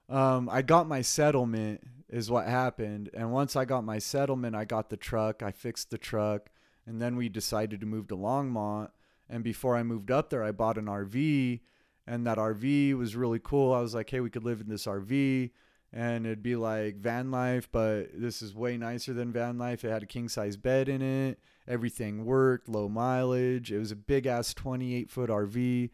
Um, I got my settlement is what happened, and once I got my settlement, I got the truck. I fixed the truck, and then we decided to move to Longmont. And before I moved up there, I bought an RV, and that RV was really cool. I was like, hey, we could live in this RV, and it'd be like van life, but this is way nicer than van life. It had a king size bed in it Everything worked, low mileage. It was a big ass 28 foot RV.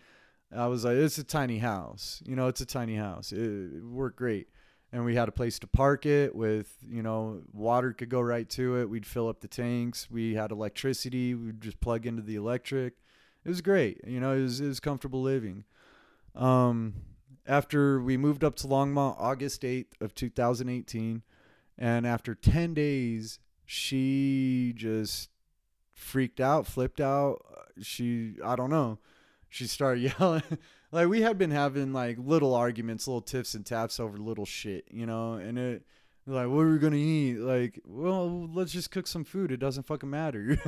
I was like, it's a tiny house. You know, it's a tiny house. It, it worked great. And we had a place to park it with, you know, water could go right to it. We'd fill up the tanks. We had electricity. We'd just plug into the electric. It was great. You know, it was, it was comfortable living. Um, after we moved up to Longmont August 8th of 2018 and after 10 days she just freaked out, flipped out. She, I don't know. She started yelling. Like we had been having like little arguments, little tiffs and taps over little shit, you know. And it, like, what are we gonna eat? Like, well, let's just cook some food. It doesn't fucking matter.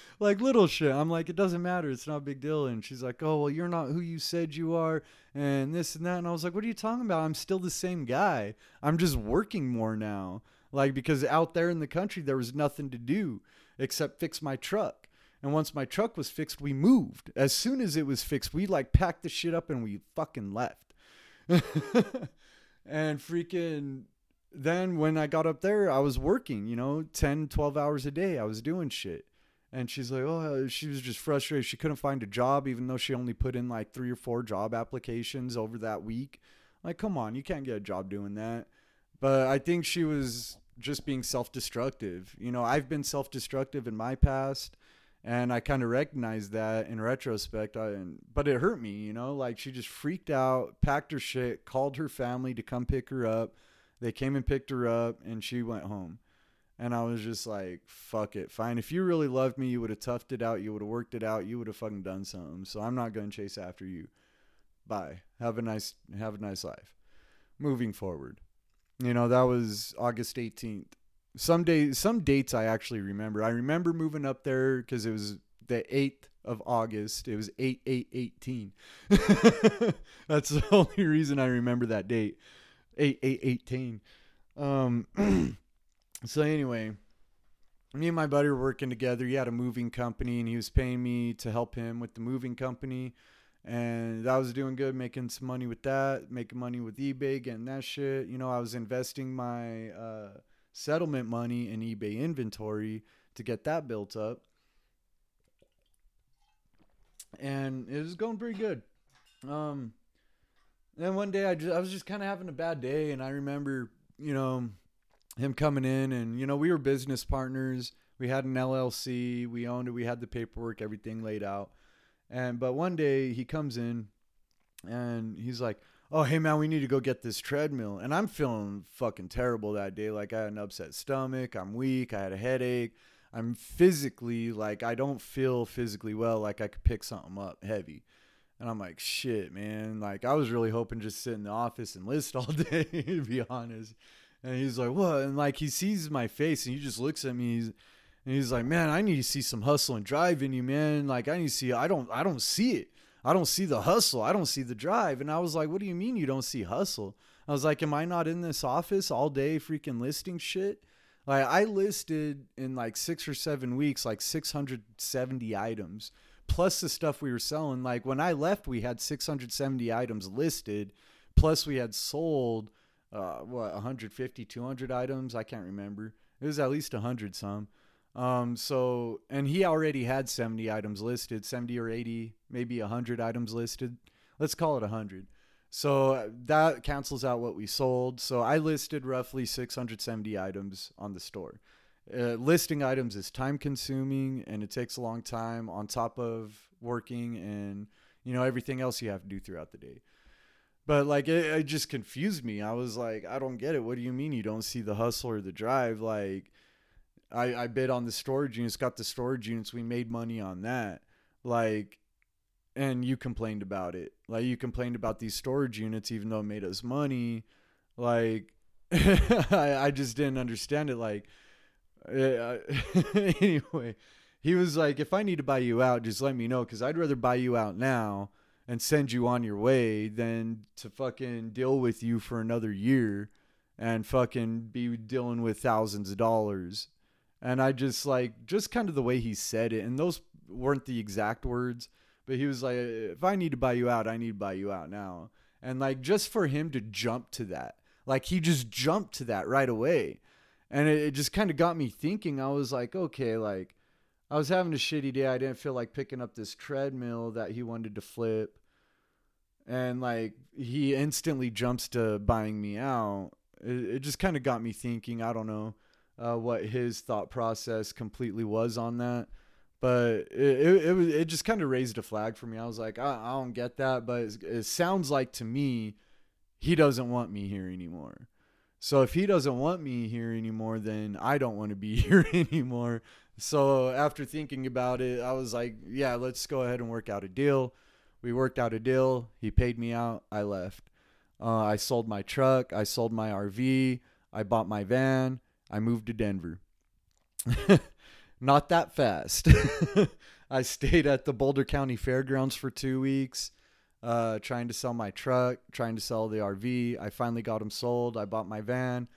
like little shit. I'm like, it doesn't matter. It's not a big deal. And she's like, oh well, you're not who you said you are, and this and that. And I was like, what are you talking about? I'm still the same guy. I'm just working more now. Like because out there in the country there was nothing to do except fix my truck. And once my truck was fixed, we moved. As soon as it was fixed, we like packed the shit up and we fucking left. and freaking then when I got up there, I was working, you know, 10, 12 hours a day. I was doing shit. And she's like, oh, uh, she was just frustrated. She couldn't find a job, even though she only put in like three or four job applications over that week. Like, come on, you can't get a job doing that. But I think she was just being self-destructive. You know, I've been self-destructive in my past, and I kind of recognized that in retrospect. I, but it hurt me, you know. Like she just freaked out, packed her shit, called her family to come pick her up. They came and picked her up, and she went home. And I was just like, fuck it, fine. If you really loved me, you would have toughed it out. You would have worked it out. You would have fucking done something. So I'm not gonna chase after you. Bye. Have a nice have a nice life. moving forward. You know, that was August 18th. Some days, some dates I actually remember. I remember moving up there because it was the 8th of August. It was 8 8 18. That's the only reason I remember that date. 8 8 18. Um, so, anyway, me and my buddy were working together. He had a moving company and he was paying me to help him with the moving company. And I was doing good, making some money with that, making money with eBay, getting that shit. You know, I was investing my uh, settlement money and eBay inventory to get that built up. And it was going pretty good. Um, then one day I, just, I was just kind of having a bad day. And I remember, you know, him coming in and you know we were business partners we had an llc we owned it we had the paperwork everything laid out and but one day he comes in and he's like oh hey man we need to go get this treadmill and i'm feeling fucking terrible that day like i had an upset stomach i'm weak i had a headache i'm physically like i don't feel physically well like i could pick something up heavy and i'm like shit man like i was really hoping just sit in the office and list all day to be honest and he's like, what? And like he sees my face and he just looks at me. He's, and he's like, man, I need to see some hustle and drive in you, man. Like I need to see. I don't. I don't see it. I don't see the hustle. I don't see the drive. And I was like, what do you mean you don't see hustle? I was like, am I not in this office all day freaking listing shit? Like I listed in like six or seven weeks, like 670 items plus the stuff we were selling. Like when I left, we had 670 items listed, plus we had sold uh, what 150 200 items i can't remember it was at least 100 some um, so and he already had 70 items listed 70 or 80 maybe 100 items listed let's call it 100 so that cancels out what we sold so i listed roughly 670 items on the store uh, listing items is time consuming and it takes a long time on top of working and you know everything else you have to do throughout the day but like it, it just confused me. I was like, I don't get it. What do you mean you don't see the hustle or the drive? Like, I I bid on the storage units, got the storage units. We made money on that. Like, and you complained about it. Like you complained about these storage units, even though it made us money. Like, I I just didn't understand it. Like, uh, anyway, he was like, if I need to buy you out, just let me know, because I'd rather buy you out now and send you on your way than to fucking deal with you for another year and fucking be dealing with thousands of dollars. And I just like just kind of the way he said it, and those weren't the exact words, but he was like, if I need to buy you out, I need to buy you out now. And like just for him to jump to that, like he just jumped to that right away. And it, it just kind of got me thinking. I was like, okay, like I was having a shitty day. I didn't feel like picking up this treadmill that he wanted to flip. And like he instantly jumps to buying me out. It, it just kind of got me thinking. I don't know uh, what his thought process completely was on that, but it it, it, was, it just kind of raised a flag for me. I was like, I, I don't get that, but it, sounds like to me he doesn't want me here anymore. So if he doesn't want me here anymore, then I don't want to be here anymore. So after thinking about it, I was like, yeah, let's go ahead and work out a deal. We worked out a deal. He paid me out. I left. Uh, I sold my truck. I sold my RV. I bought my van. I moved to Denver. Not that fast. I stayed at the Boulder County Fairgrounds for two weeks, uh, trying to sell my truck, trying to sell the RV. I finally got them sold. I bought my van.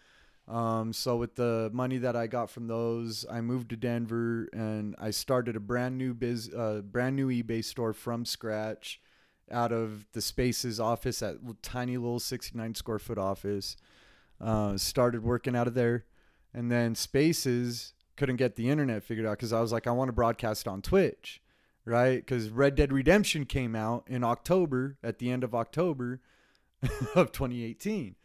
Um, so with the money that I got from those, I moved to Denver and I started a brand new biz, uh, brand new eBay store from scratch, out of the Spaces office, at tiny little 69 square foot office. Uh, started working out of there, and then Spaces couldn't get the internet figured out because I was like, I want to broadcast on Twitch, right? Because Red Dead Redemption came out in October, at the end of October of 2018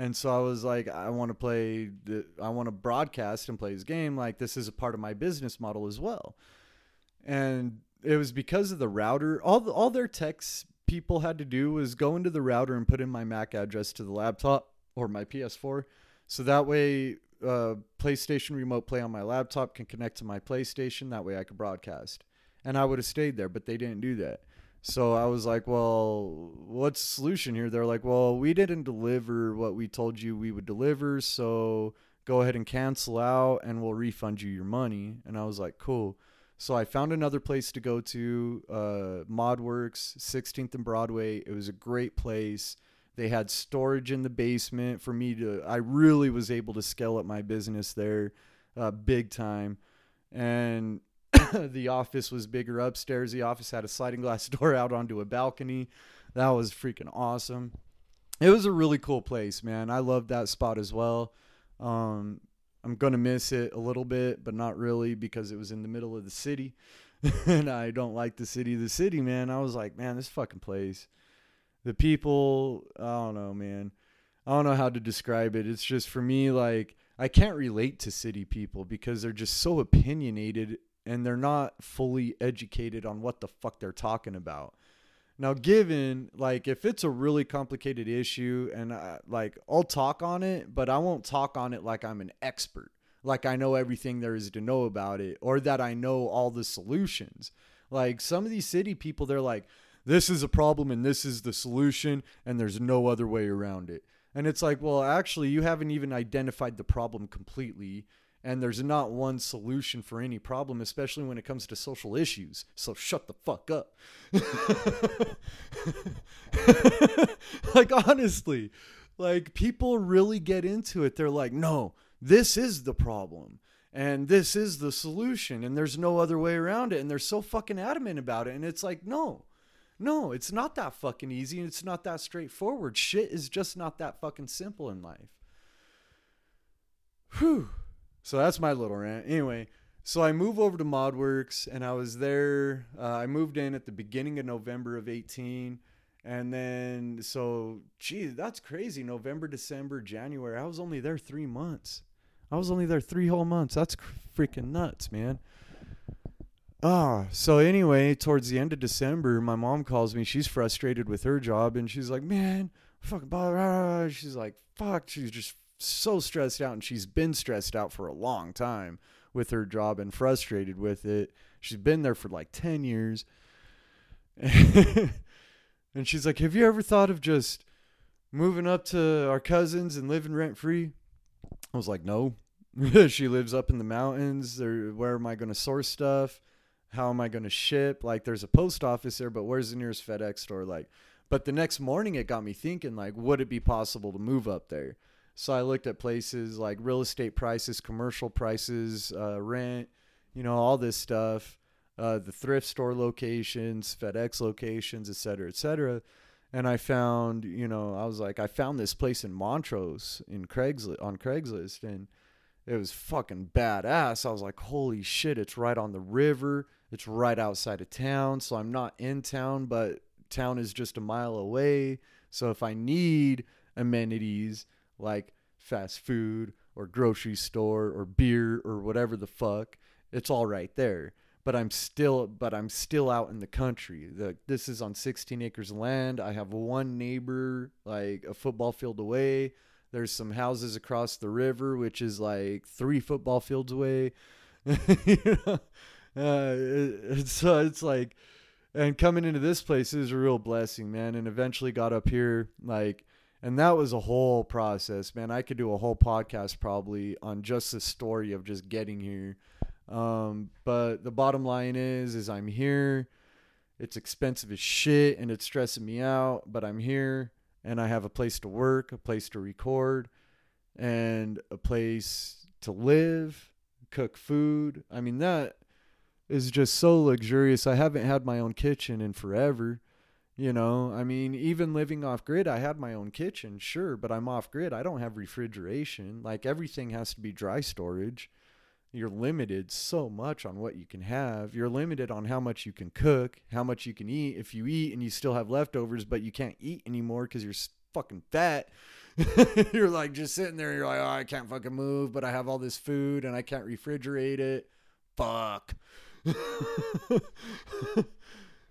and so I was like, I want to play, the, I want to broadcast and play his game. Like this is a part of my business model as well. And it was because of the router. All the, all their techs people had to do was go into the router and put in my MAC address to the laptop or my PS4, so that way uh, PlayStation Remote Play on my laptop can connect to my PlayStation. That way I could broadcast. And I would have stayed there, but they didn't do that. So I was like, well, what's the solution here? They're like, well, we didn't deliver what we told you we would deliver, so go ahead and cancel out and we'll refund you your money. And I was like, cool. So I found another place to go to, uh, ModWorks, 16th and Broadway. It was a great place. They had storage in the basement for me to, I really was able to scale up my business there uh, big time. And the office was bigger upstairs. The office had a sliding glass door out onto a balcony. That was freaking awesome. It was a really cool place, man. I loved that spot as well. Um, I'm gonna miss it a little bit, but not really because it was in the middle of the city, and I don't like the city. The city, man. I was like, man, this fucking place. The people, I don't know, man. I don't know how to describe it. It's just for me, like I can't relate to city people because they're just so opinionated and they're not fully educated on what the fuck they're talking about. Now, given like if it's a really complicated issue and I, like I'll talk on it, but I won't talk on it like I'm an expert, like I know everything there is to know about it or that I know all the solutions. Like some of these city people, they're like, this is a problem and this is the solution and there's no other way around it. And it's like, well, actually, you haven't even identified the problem completely and there's not one solution for any problem, especially when it comes to social issues. So shut the fuck up. like, honestly, like people really get into it. They're like, no, this is the problem and this is the solution and there's no other way around it. And they're so fucking adamant about it. And it's like, no, no, it's not that fucking easy and it's not that straightforward. Shit is just not that fucking simple in life. Whew. So that's my little rant. Anyway, so I move over to ModWorks and I was there. Uh, I moved in at the beginning of November of 18. And then, so, geez, that's crazy. November, December, January. I was only there three months. I was only there three whole months. That's freaking nuts, man. Ah, so anyway, towards the end of December, my mom calls me. She's frustrated with her job and she's like, man, fuck, blah, blah, blah. she's like, fuck. She's just so stressed out and she's been stressed out for a long time with her job and frustrated with it. She's been there for like 10 years. and she's like, Have you ever thought of just moving up to our cousins and living rent free? I was like, No. she lives up in the mountains. Where am I going to source stuff? How am I going to ship? Like, there's a post office there, but where's the nearest FedEx store? Like, but the next morning it got me thinking, like, would it be possible to move up there? So I looked at places like real estate prices, commercial prices, uh, rent, you know, all this stuff, uh, the thrift store locations, FedEx locations, et cetera, et cetera. And I found, you know, I was like, I found this place in Montrose in Craigslist on Craigslist, and it was fucking badass. I was like, holy shit, it's right on the river. It's right outside of town. So I'm not in town, but town is just a mile away. So if I need amenities, like fast food or grocery store or beer or whatever the fuck. It's all right there. But I'm still but I'm still out in the country. The, this is on 16 acres of land. I have one neighbor like a football field away. There's some houses across the river which is like 3 football fields away. you know? Uh, it, so it's like and coming into this place is a real blessing, man. And eventually got up here like and that was a whole process man. I could do a whole podcast probably on just the story of just getting here. Um, but the bottom line is is i'm here. It's expensive as shit and it's stressing me out but i'm here and i have a place to work a place to record and a place to live cook food. I mean that is just so luxurious i haven't had my own kitchen in forever you know, I mean, even living off grid, I had my own kitchen, sure, but I'm off grid. I don't have refrigeration. Like everything has to be dry storage. You're limited so much on what you can have. You're limited on how much you can cook, how much you can eat. If you eat and you still have leftovers, but you can't eat anymore because you're fucking fat, you're like just sitting there. You're like, oh, I can't fucking move, but I have all this food and I can't refrigerate it. Fuck.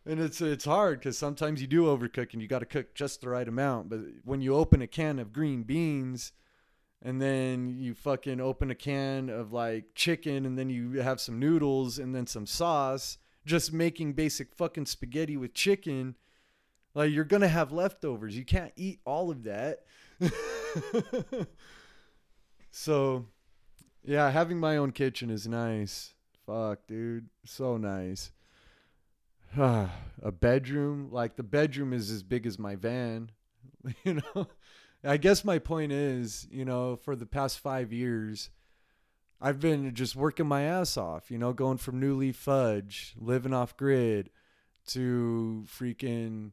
and it's it's hard because sometimes you do overcook and you got to cook just the right amount. But when you open a can of green beans, and then you fucking open a can of like chicken, and then you have some noodles and then some sauce, just making basic fucking spaghetti with chicken, like you're gonna have leftovers. You can't eat all of that. so, yeah, having my own kitchen is nice. Fuck, dude, so nice. a bedroom, like the bedroom is as big as my van. You know, I guess my point is, you know, for the past five years, I've been just working my ass off, you know, going from New Leaf Fudge, living off grid, to freaking,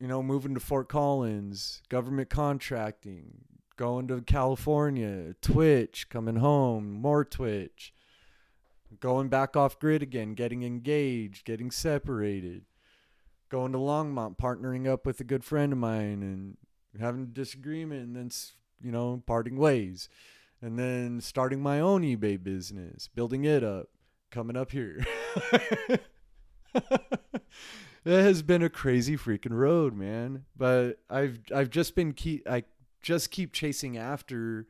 you know, moving to Fort Collins, government contracting, going to California, Twitch, coming home, more Twitch, going back off grid again, getting engaged, getting separated, going to Longmont, partnering up with a good friend of mine, and having a disagreement, and then, you know, parting ways and then starting my own eBay business, building it up, coming up here. it has been a crazy freaking road, man. But I've I've just been keep I just keep chasing after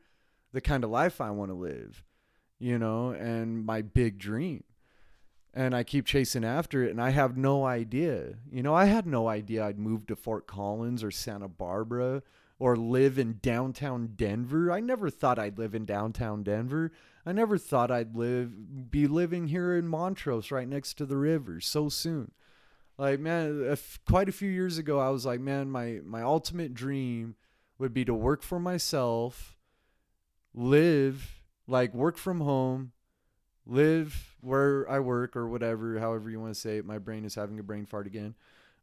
the kind of life I want to live, you know, and my big dream. And I keep chasing after it and I have no idea. You know, I had no idea I'd move to Fort Collins or Santa Barbara or live in downtown Denver. I never thought I'd live in downtown Denver. I never thought I'd live be living here in Montrose right next to the river so soon. Like man, quite a few years ago I was like, man, my my ultimate dream would be to work for myself, live like work from home, live where I work or whatever, however you want to say it. My brain is having a brain fart again.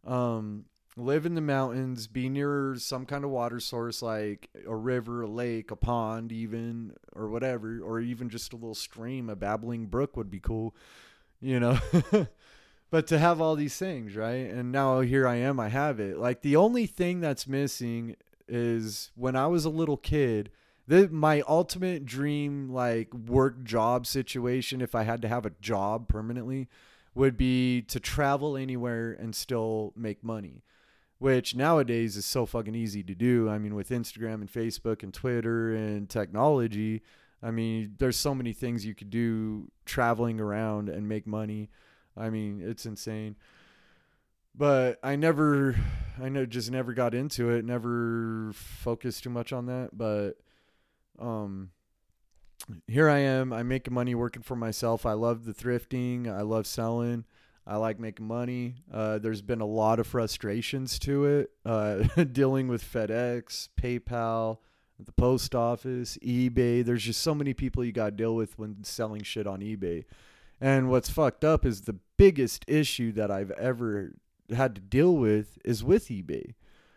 Um, live in the mountains, be near some kind of water source like a river, a lake, a pond, even, or whatever, or even just a little stream, a babbling brook would be cool, you know. but to have all these things, right? And now here I am, I have it. Like the only thing that's missing is when I was a little kid. The, my ultimate dream like work job situation if i had to have a job permanently would be to travel anywhere and still make money which nowadays is so fucking easy to do. I mean, with Instagram and Facebook and Twitter and technology, I mean, there's so many things you could do traveling around and make money. I mean, it's insane. But I never, I know, just never got into it. Never focused too much on that. But, um, here I am. I'm making money working for myself. I love the thrifting. I love selling. I like making money. Uh, there's been a lot of frustrations to it, uh, dealing with FedEx, PayPal, the post office, eBay. There's just so many people you got to deal with when selling shit on eBay. And what's fucked up is the biggest issue that I've ever had to deal with is with eBay.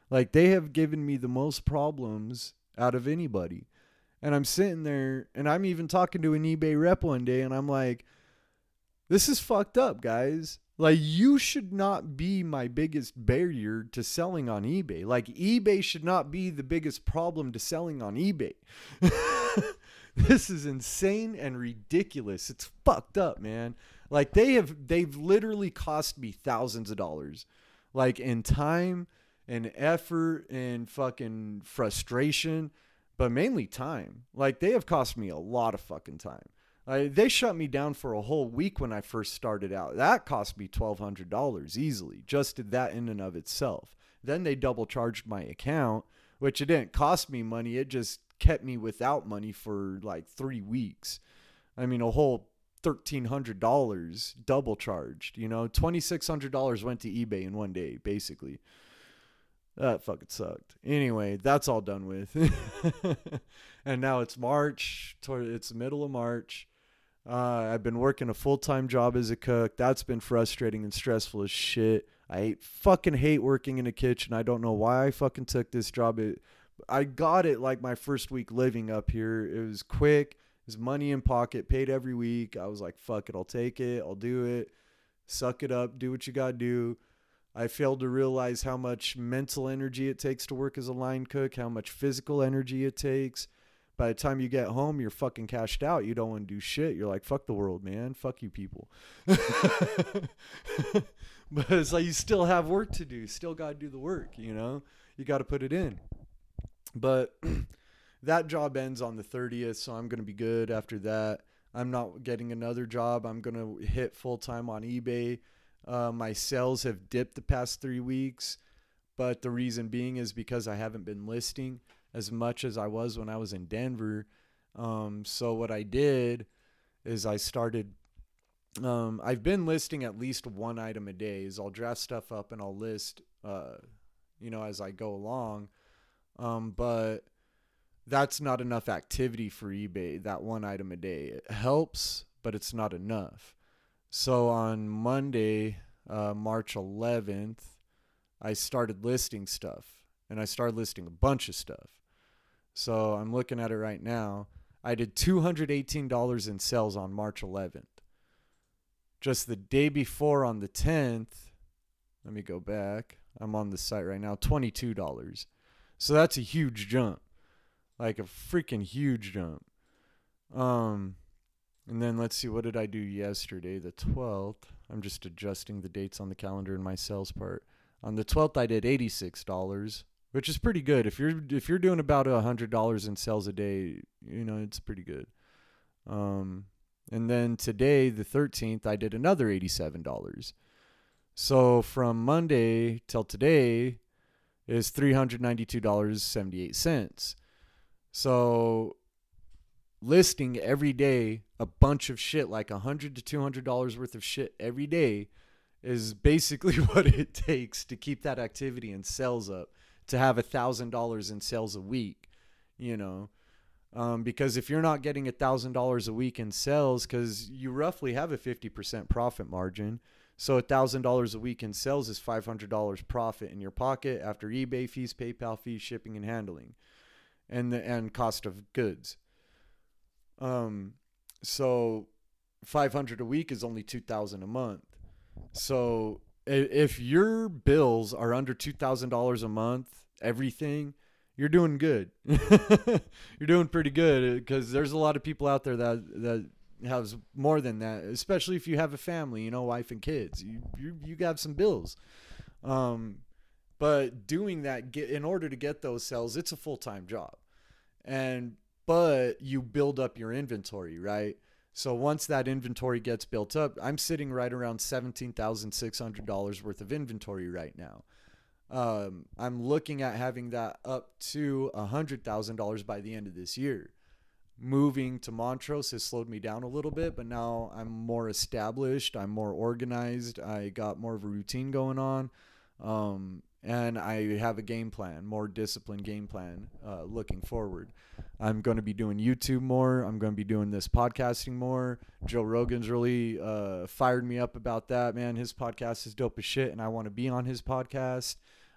Like they have given me the most problems out of anybody. And I'm sitting there and I'm even talking to an eBay rep one day and I'm like, this is fucked up, guys. Like you should not be my biggest barrier to selling on eBay. Like eBay should not be the biggest problem to selling on eBay. this is insane and ridiculous. It's fucked up, man. Like they have they've literally cost me thousands of dollars. Like in time and effort and fucking frustration, but mainly time. Like they have cost me a lot of fucking time. They shut me down for a whole week when I first started out. That cost me $1,200 easily, just that in and of itself. Then they double charged my account, which it didn't cost me money. It just kept me without money for like three weeks. I mean, a whole $1,300 double charged. You know, $2,600 went to eBay in one day, basically. That fucking sucked. Anyway, that's all done with. and now it's March. It's the middle of March. Uh, I've been working a full time job as a cook. That's been frustrating and stressful as shit. I fucking hate working in a kitchen. I don't know why I fucking took this job. It, I got it like my first week living up here. It was quick. It was money in pocket, paid every week. I was like, fuck it, I'll take it. I'll do it. Suck it up. Do what you gotta do. I failed to realize how much mental energy it takes to work as a line cook, how much physical energy it takes by the time you get home, you're fucking cashed out. You don't want to do shit. You're like, fuck the world, man. Fuck you people. but it's like you still have work to do. Still got to do the work, you know? You got to put it in. But that job ends on the 30th, so I'm going to be good after that. I'm not getting another job. I'm going to hit full time on eBay. Uh, my sales have dipped the past three weeks, but the reason being is because I haven't been listing as much as I was when I was in Denver. Um, so what I did is I started. Um, I've been listing at least one item a day. Is I'll draft stuff up and I'll list, uh, you know, as I go along. Um, but that's not enough activity for eBay. That one item a day it helps, but it's not enough. So on Monday, uh, March 11th, I started listing stuff, and I started listing a bunch of stuff. So I'm looking at it right now. I did $218 in sales on March 11th. Just the day before on the 10th, let me go back. I'm on the site right now, $22. So that's a huge jump. Like a freaking huge jump. Um and then let's see what did I do yesterday, the 12th. I'm just adjusting the dates on the calendar in my sales part. On the 12th I did $86 which is pretty good. If you're if you're doing about a hundred dollars in sales a day, you know it's pretty good. Um, and then today, the thirteenth, I did another eighty-seven dollars. So from Monday till today is three hundred ninety-two dollars seventy-eight cents. So listing every day a bunch of shit, like a hundred to two hundred dollars worth of shit every day, is basically what it takes to keep that activity and sales up to have a thousand dollars in sales a week, you know. Um, because if you're not getting a thousand dollars a week in sales, because you roughly have a fifty percent profit margin, so a thousand dollars a week in sales is five hundred dollars profit in your pocket after eBay fees, PayPal fees, shipping and handling, and the and cost of goods. Um, so five hundred a week is only two thousand a month. So if your bills are under two thousand dollars a month, everything, you're doing good. you're doing pretty good because there's a lot of people out there that that has more than that, especially if you have a family, you know, wife and kids. You you you got some bills. Um, but doing that get in order to get those sales, it's a full time job, and but you build up your inventory, right? So once that inventory gets built up, I'm sitting right around $17,600 worth of inventory right now. Um, I'm looking at having that up to $100,000 by the end of this year. Moving to Montrose has slowed me down a little bit, but now I'm more established. I'm more organized. I got more of a routine going on. Um, and I have a game plan, more disciplined game plan uh, looking forward. I'm going to be doing YouTube more. I'm going to be doing this podcasting more. Joe Rogan's really uh, fired me up about that, man. His podcast is dope as shit, and I want to be on his podcast.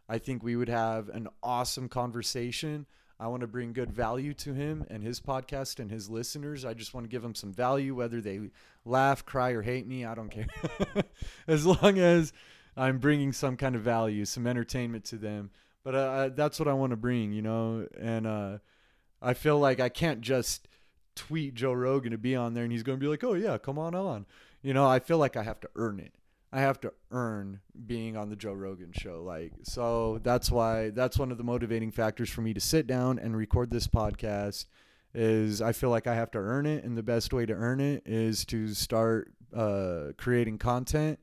I think we would have an awesome conversation. I want to bring good value to him and his podcast and his listeners. I just want to give them some value, whether they laugh, cry, or hate me. I don't care. as long as I'm bringing some kind of value, some entertainment to them. But uh, that's what I want to bring, you know. And uh, I feel like I can't just tweet Joe Rogan to be on there and he's going to be like, "Oh yeah, come on on." You know, I feel like I have to earn it. I have to earn being on the Joe Rogan show. Like, so that's why that's one of the motivating factors for me to sit down and record this podcast is I feel like I have to earn it and the best way to earn it is to start uh, creating content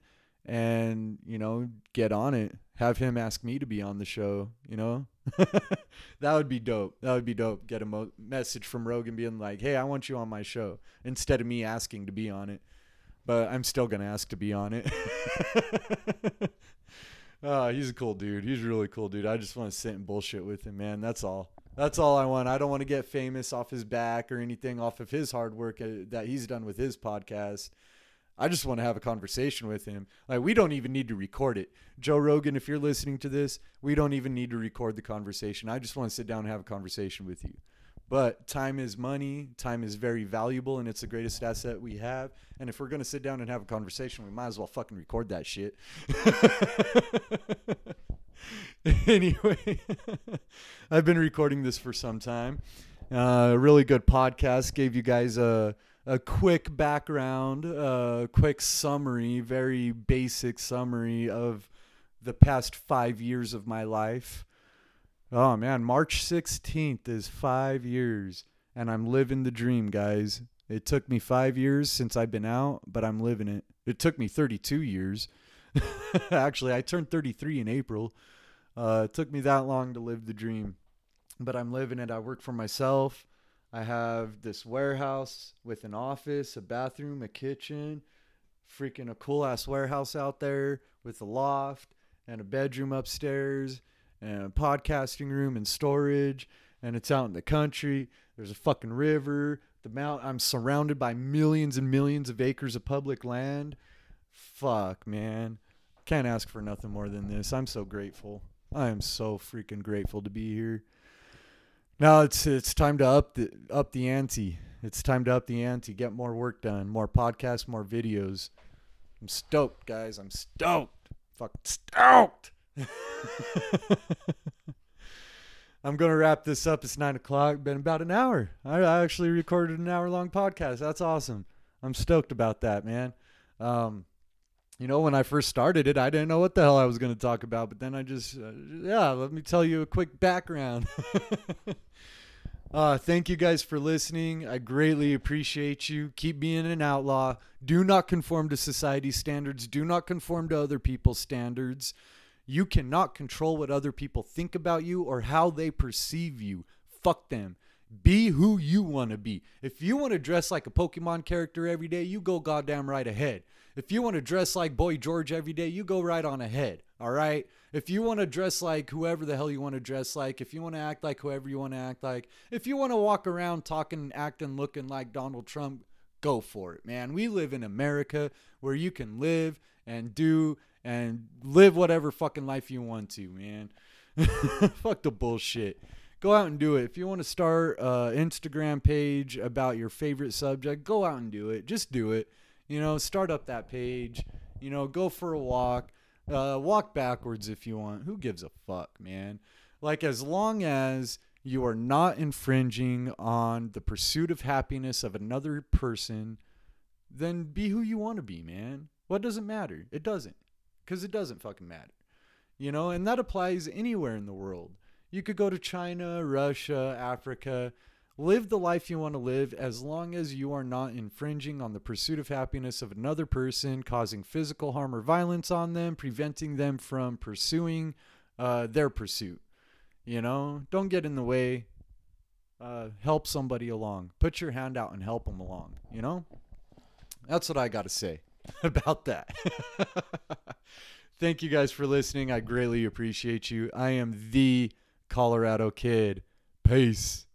and you know get on it. Have him ask me to be on the show you know? That would be dope. That would be dope. Get a mo- message from rogan being like hey i want you on my show instead of me asking to be on it. But i'm still gonna ask to be on it. Oh he's a cool dude. He's a really cool dude. I just want to sit and bullshit with him man. That's all. That's all i want. I don't want to get famous off his back or anything off of his hard work uh, that he's done with his podcast I just want to have a conversation with him. Like we don't even need to record it. Joe Rogan, if you're listening to this, we don't even need to record the conversation. I just want to sit down and have a conversation with you. But time is money. Time is very valuable and it's the greatest asset we have. And if we're going to sit down and have a conversation, we might as well fucking record that shit. anyway, I've been recording this for some time. Uh, a really good podcast. Gave you guys a a quick background, a quick summary, very basic summary of the past five years of my life. Oh man, March 16th is five years, and I'm living the dream, guys. It took me five years since I've been out, but I'm living it. It took me 32 years. Actually, I turned 33 in April. Uh, it took me that long to live the dream, but I'm living it. I work for myself. I have this warehouse with an office, a bathroom, a kitchen, freaking a cool ass warehouse out there with a loft and a bedroom upstairs and a podcasting room and storage. And it's out in the country. There's a fucking river. The mount. I'm surrounded by millions and millions of acres of public land. Fuck, man. Can't ask for nothing more than this. I'm so grateful. I am so freaking grateful to be here. Now it's it's time to up the up the ante. It's time to up the ante, get more work done, more podcasts, more videos. I'm stoked, guys. I'm stoked. Fucking stoked. I'm gonna wrap this up. It's nine o'clock. Been about an hour. I, I actually recorded an hour long podcast. That's awesome. I'm stoked about that, man. Um, you know, when I first started it, I didn't know what the hell I was going to talk about, but then I just, uh, yeah, let me tell you a quick background. uh, thank you guys for listening. I greatly appreciate you. Keep being an outlaw. Do not conform to society's standards. Do not conform to other people's standards. You cannot control what other people think about you or how they perceive you. Fuck them. Be who you want to be. If you want to dress like a Pokemon character every day, you go goddamn right ahead. If you want to dress like Boy George every day, you go right on ahead. All right. If you want to dress like whoever the hell you want to dress like, if you want to act like whoever you want to act like, if you want to walk around talking, acting, looking like Donald Trump, go for it, man. We live in America where you can live and do and live whatever fucking life you want to, man. Fuck the bullshit. Go out and do it. If you want to start an Instagram page about your favorite subject, go out and do it. Just do it. You know, start up that page. You know, go for a walk. Uh, walk backwards if you want. Who gives a fuck, man? Like, as long as you are not infringing on the pursuit of happiness of another person, then be who you want to be, man. What does it matter? It doesn't. Because it doesn't fucking matter. You know, and that applies anywhere in the world. You could go to China, Russia, Africa, live the life you want to live as long as you are not infringing on the pursuit of happiness of another person, causing physical harm or violence on them, preventing them from pursuing uh, their pursuit. You know, don't get in the way. Uh, help somebody along. Put your hand out and help them along. You know, that's what I got to say about that. Thank you guys for listening. I greatly appreciate you. I am the Colorado Kid. Peace.